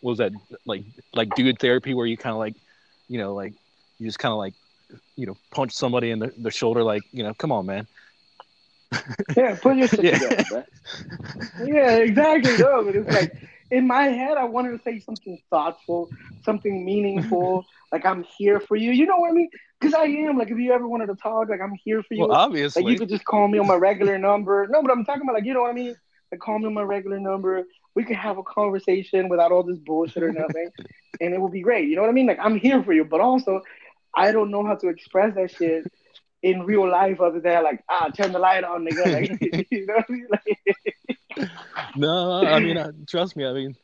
was that like like dude therapy where you kind of like you know like you just kind of like you know punch somebody in the, the shoulder like you know come on man yeah. Put your shit Yeah. together. Yeah, exactly. No, but it's like in my head, I wanted to say something thoughtful, something meaningful. like I'm here for you. You know what I mean? Because I am. Like if you ever wanted to talk, like I'm here for you. Well, obviously, like you could just call me on my regular number. No, but I'm talking about like you know what I mean. Like call me on my regular number. We could have a conversation without all this bullshit or nothing, and it would be great. You know what I mean? Like I'm here for you, but also I don't know how to express that shit in real life other than like ah turn the light on, nigga. Like, you know what I mean? Like, no, I mean, I, trust me. I mean,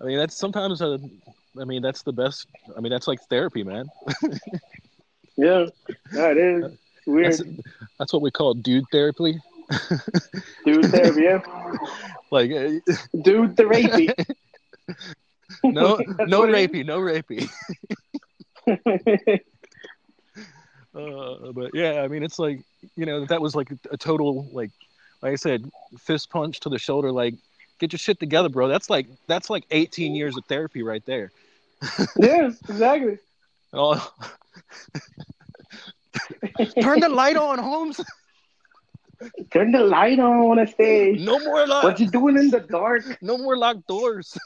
I mean that's sometimes a. I mean, that's the best. I mean, that's like therapy, man. yeah, that is weird. That's, that's what we call dude therapy. Dude yeah. Like, uh, dude the rapey. no, no rapey, no rapey. uh, but yeah, I mean, it's like you know that was like a total like, like I said, fist punch to the shoulder. Like, get your shit together, bro. That's like that's like 18 years of therapy right there. yes, exactly. Oh. Turn the light on, Holmes. Turn the light on on stage. No more lock. What you doing in the dark? No more locked doors.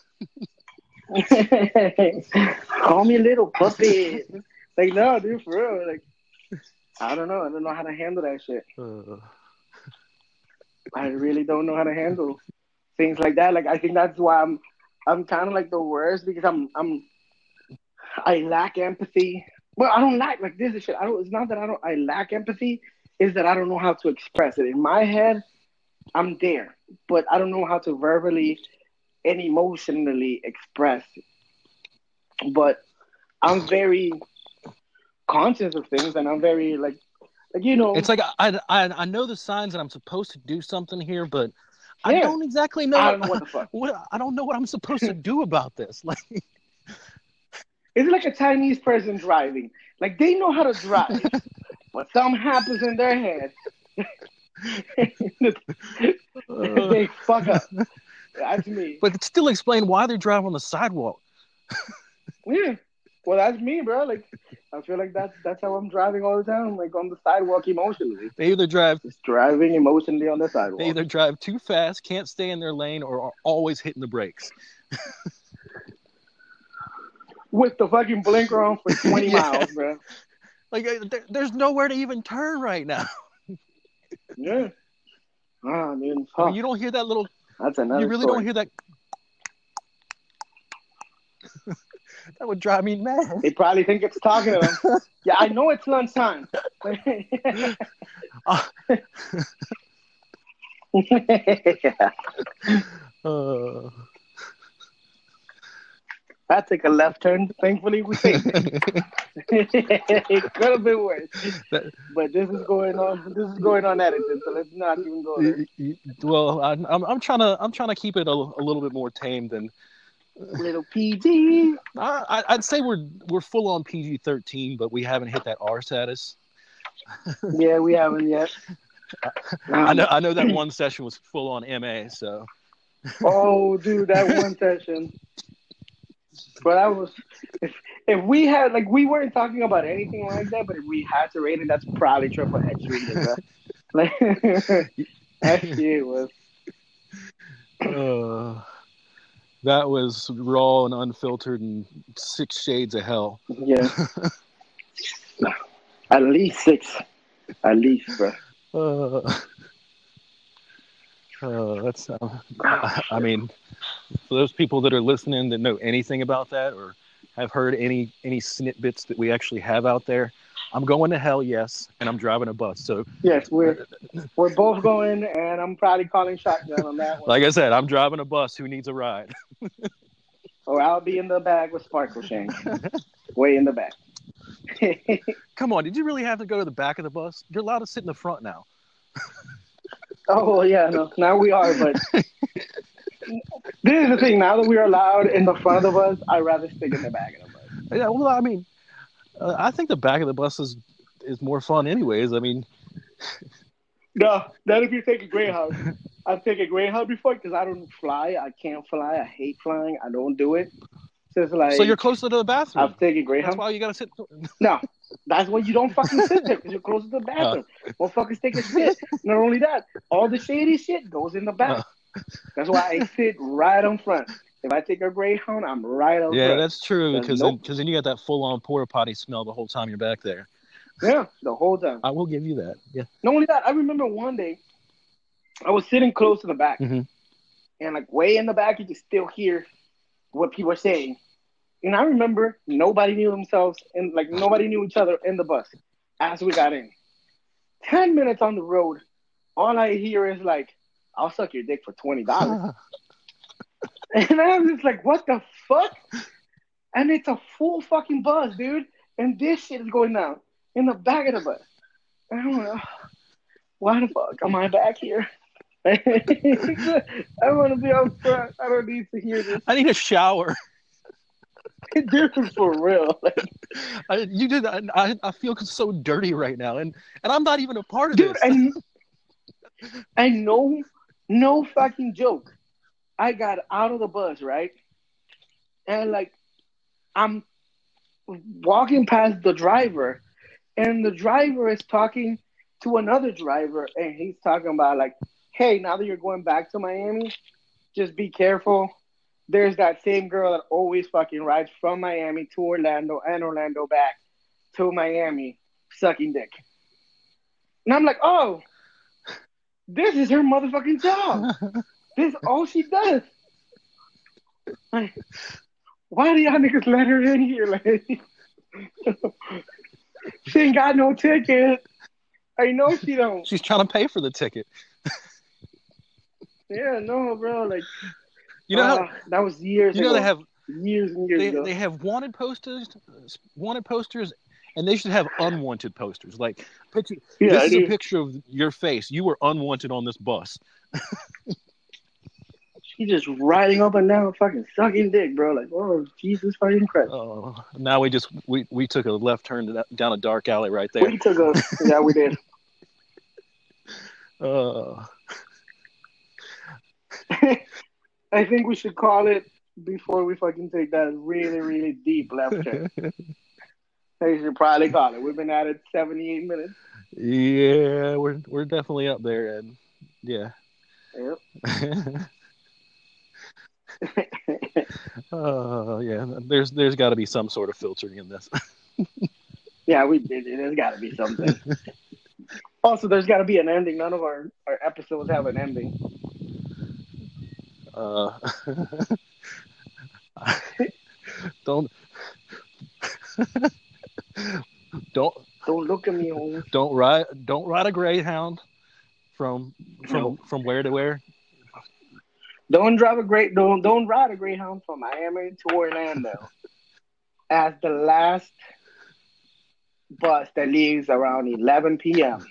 Call me a little puppy. Like no, dude, for real. Like I don't know. I don't know how to handle that shit. Uh. I really don't know how to handle things like that. Like I think that's why I'm I'm kind of like the worst because I'm I'm I lack empathy. Well, I don't lack like this is shit. I don't. It's not that I don't. I lack empathy. Is that I don't know how to express it in my head. I'm there, but I don't know how to verbally and emotionally express. It. But I'm very conscious of things, and I'm very like, like you know. It's like I I I know the signs that I'm supposed to do something here, but I don't exactly know. I don't know what the fuck. What, I don't know what I'm supposed to do about this. Like, it's like a Chinese person driving. Like they know how to drive, but something happens in their head. they fuck up. That's me. But still explain why they drive on the sidewalk. yeah. Well, that's me, bro. Like, I feel like that's that's how I'm driving all the time, like on the sidewalk emotionally. They either drive just driving emotionally on the sidewalk. They either drive too fast, can't stay in their lane, or are always hitting the brakes. With the fucking blinker on for 20 yeah. miles, bro. Like, uh, there, there's nowhere to even turn right now. yeah. Ah, man. I mean, you don't hear that little. That's another. You really story. don't hear that that would drive me mad. They probably think it's talking to them. yeah, I know it's lunchtime. uh, uh, I took a left turn. Thankfully, we saved it. it could have been worse, but this is going on. This is going on edited, so let's not even go there. Well, I'm I'm trying to I'm trying to keep it a, a little bit more tame than little PG. I, I'd say we're we're full on PG thirteen, but we haven't hit that R status. yeah, we haven't yet. I know. I know that one session was full on MA. So. oh, dude, that one session. But I was, if if we had like we weren't talking about anything like that, but if we had to rate it, that's probably triple X rated. Like that shit was. Uh that was raw and unfiltered and six shades of hell. Yeah. At least six. At least, bro. Uh, uh, that's. Uh, I mean, for those people that are listening that know anything about that or have heard any any snippets that we actually have out there, I'm going to hell, yes, and I'm driving a bus. So yes, we're we're both going, and I'm probably calling shotgun on that one. Like I said, I'm driving a bus. Who needs a ride? or I'll be in the bag with Sparkle Shank, way in the back. Come on, did you really have to go to the back of the bus? You're allowed to sit in the front now. oh yeah, no, now we are, but this is the thing. Now that we are allowed in the front of the bus, I'd rather stick in the back of the bus. Yeah, well, I mean, uh, I think the back of the bus is is more fun, anyways. I mean, no, not if you take a Greyhound. I've taken a Greyhound before because I don't fly. I can't fly. I hate flying. I don't do it. So like so you're closer to the bathroom. I've taken Greyhound. That's why you gotta sit. no, that's why you don't fucking sit there because you're closer to the bathroom. Uh. Motherfuckers take a shit. Not only that, all the shady shit goes in the back. Uh. That's why I sit right on front. If I take a Greyhound, I'm right up Yeah, front. that's true because nope. then, you got that full on porta potty smell the whole time you're back there. Yeah, the whole time. I will give you that. Yeah. Not only that, I remember one day I was sitting close to the back, Mhm. and like way in the back, you could still hear what people are saying. And I remember nobody knew themselves, and like nobody knew each other in the bus as we got in. Ten minutes on the road, all I hear is like, "I'll suck your dick for twenty dollars," and I was just like, "What the fuck?" And it's a full fucking bus, dude, and this shit is going down in the back of the bus. I don't know. Why the fuck am I back here? I want to be up front. I don't need to hear this. I need a shower. Dude, for real. Like, I, you did. I, I feel so dirty right now, and and I'm not even a part of dude, this. and, and no, no fucking joke. I got out of the bus, right? And like, I'm walking past the driver, and the driver is talking to another driver, and he's talking about like, "Hey, now that you're going back to Miami, just be careful. There's that same girl that always fucking rides from Miami to Orlando and Orlando back to Miami, sucking dick." And I'm like, "Oh, this is her motherfucking job. This is all she does." Like, why do y'all niggas let her in here? Like, she ain't got no ticket. I know she don't. She's trying to pay for the ticket. Yeah, no, bro. Like, You know, how, ah, that was years you know ago. they have years and years they, ago. they have wanted posters, wanted posters, and they should have unwanted posters. Like picture. yeah, this is a picture of your face. You were unwanted on this bus. She just riding up and down, fucking sucking dick, bro. Like, oh Jesus fucking Christ. Oh, now we just we, we took a left turn that, down a dark alley right there. We took a yeah, we did. Uh, I think we should call it before we fucking take that really, really deep left turn. I should probably call it. We've been at it 78 minutes. yeah, we're we're definitely up there, and yeah. Yep. uh, yeah, there's there's got to be some sort of filtering in this. Yeah, we did. There's got to be something. also, there's got to be an ending. None of our, our episodes have an ending. Uh, don't don't Don't look at me, Holmes. don't ride don't ride a greyhound from from No. from where to where. Don't drive a great. Don't don't ride a Greyhound from Miami to Orlando as the last bus that leaves around 11 p.m.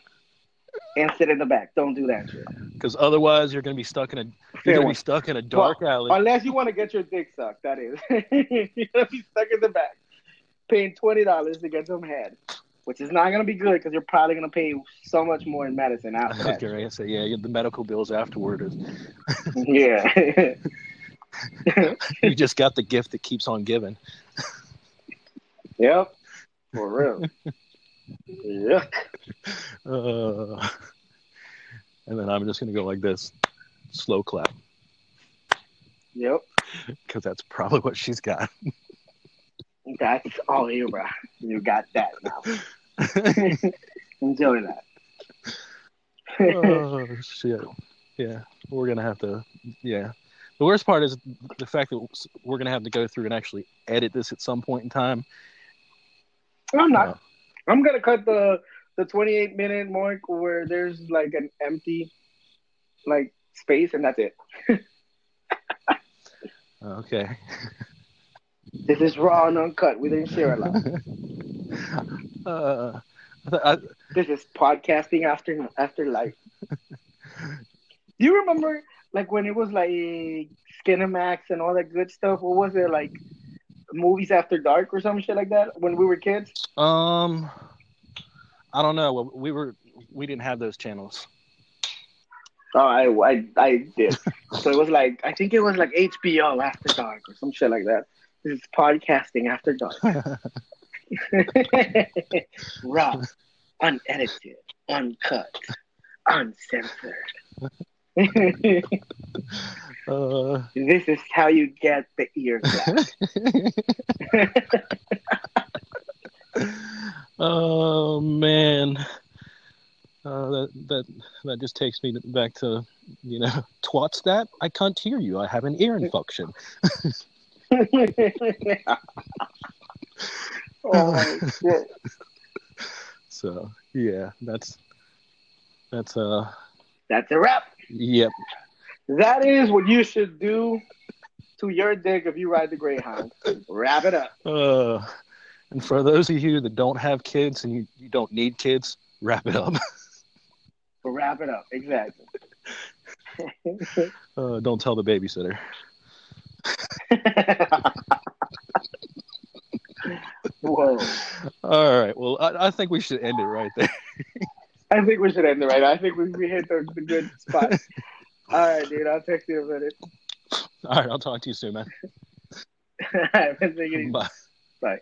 and sit in the back. Don't do that shit. Because otherwise, you're going to be stuck in a you're to be stuck in a dark alley. Unless you want to get your dick sucked, that is. You're gonna be stuck in the back, paying twenty dollars to get some head, which is not gonna be good because you're probably gonna pay so much more in medicine after that. Okay, say yeah. The medical bills afterward is yeah. you just got the gift that keeps on giving. yep. For real. Yuck. Uh, and then I'm just going to go like this, slow clap, Yep. because that's probably what she's got. That's all you, bro. You got that now. Enjoy that. oh shit! Yeah, we're gonna have to. Yeah, the worst part is the fact that we're gonna have to go through and actually edit this at some point in time. I'm not. Uh, I'm gonna cut the the 28 minute mark where there's like an empty like space and that's it. okay. This is raw and uncut. We didn't share a lot. uh, I, This is podcasting after after life. Do you remember like when it was like Skinemax and all that good stuff? What was it like? Movies after dark or some shit like that when we were kids. um, I don't know. We were we didn't have those channels. Oh, I, I, I did. so it was like I think it was like HBO after dark or some shit like that. This is podcasting after dark. Raw, unedited, uncut, uncensored. Uh, this is how you get the ear clap. Oh man, uh, that that that just takes me back to you know twat's that I can't hear you. I have an ear infection. oh shit. So yeah, that's that's uh That's a wrap. yep. That is what you should do to your dick if you ride the Greyhound. Wrap it up. Uh, and for those of you that don't have kids and you, you don't need kids, wrap it up. Wrap it up. Exactly. Uh, don't tell the babysitter. Whoa. All right. Well, I, I think we should end it right there. I think we should end it right. I think we, we hit the, the good spot. All right, dude. I'll text you a minute. All right. I'll talk to you soon, man. All right, it. Bye. Bye.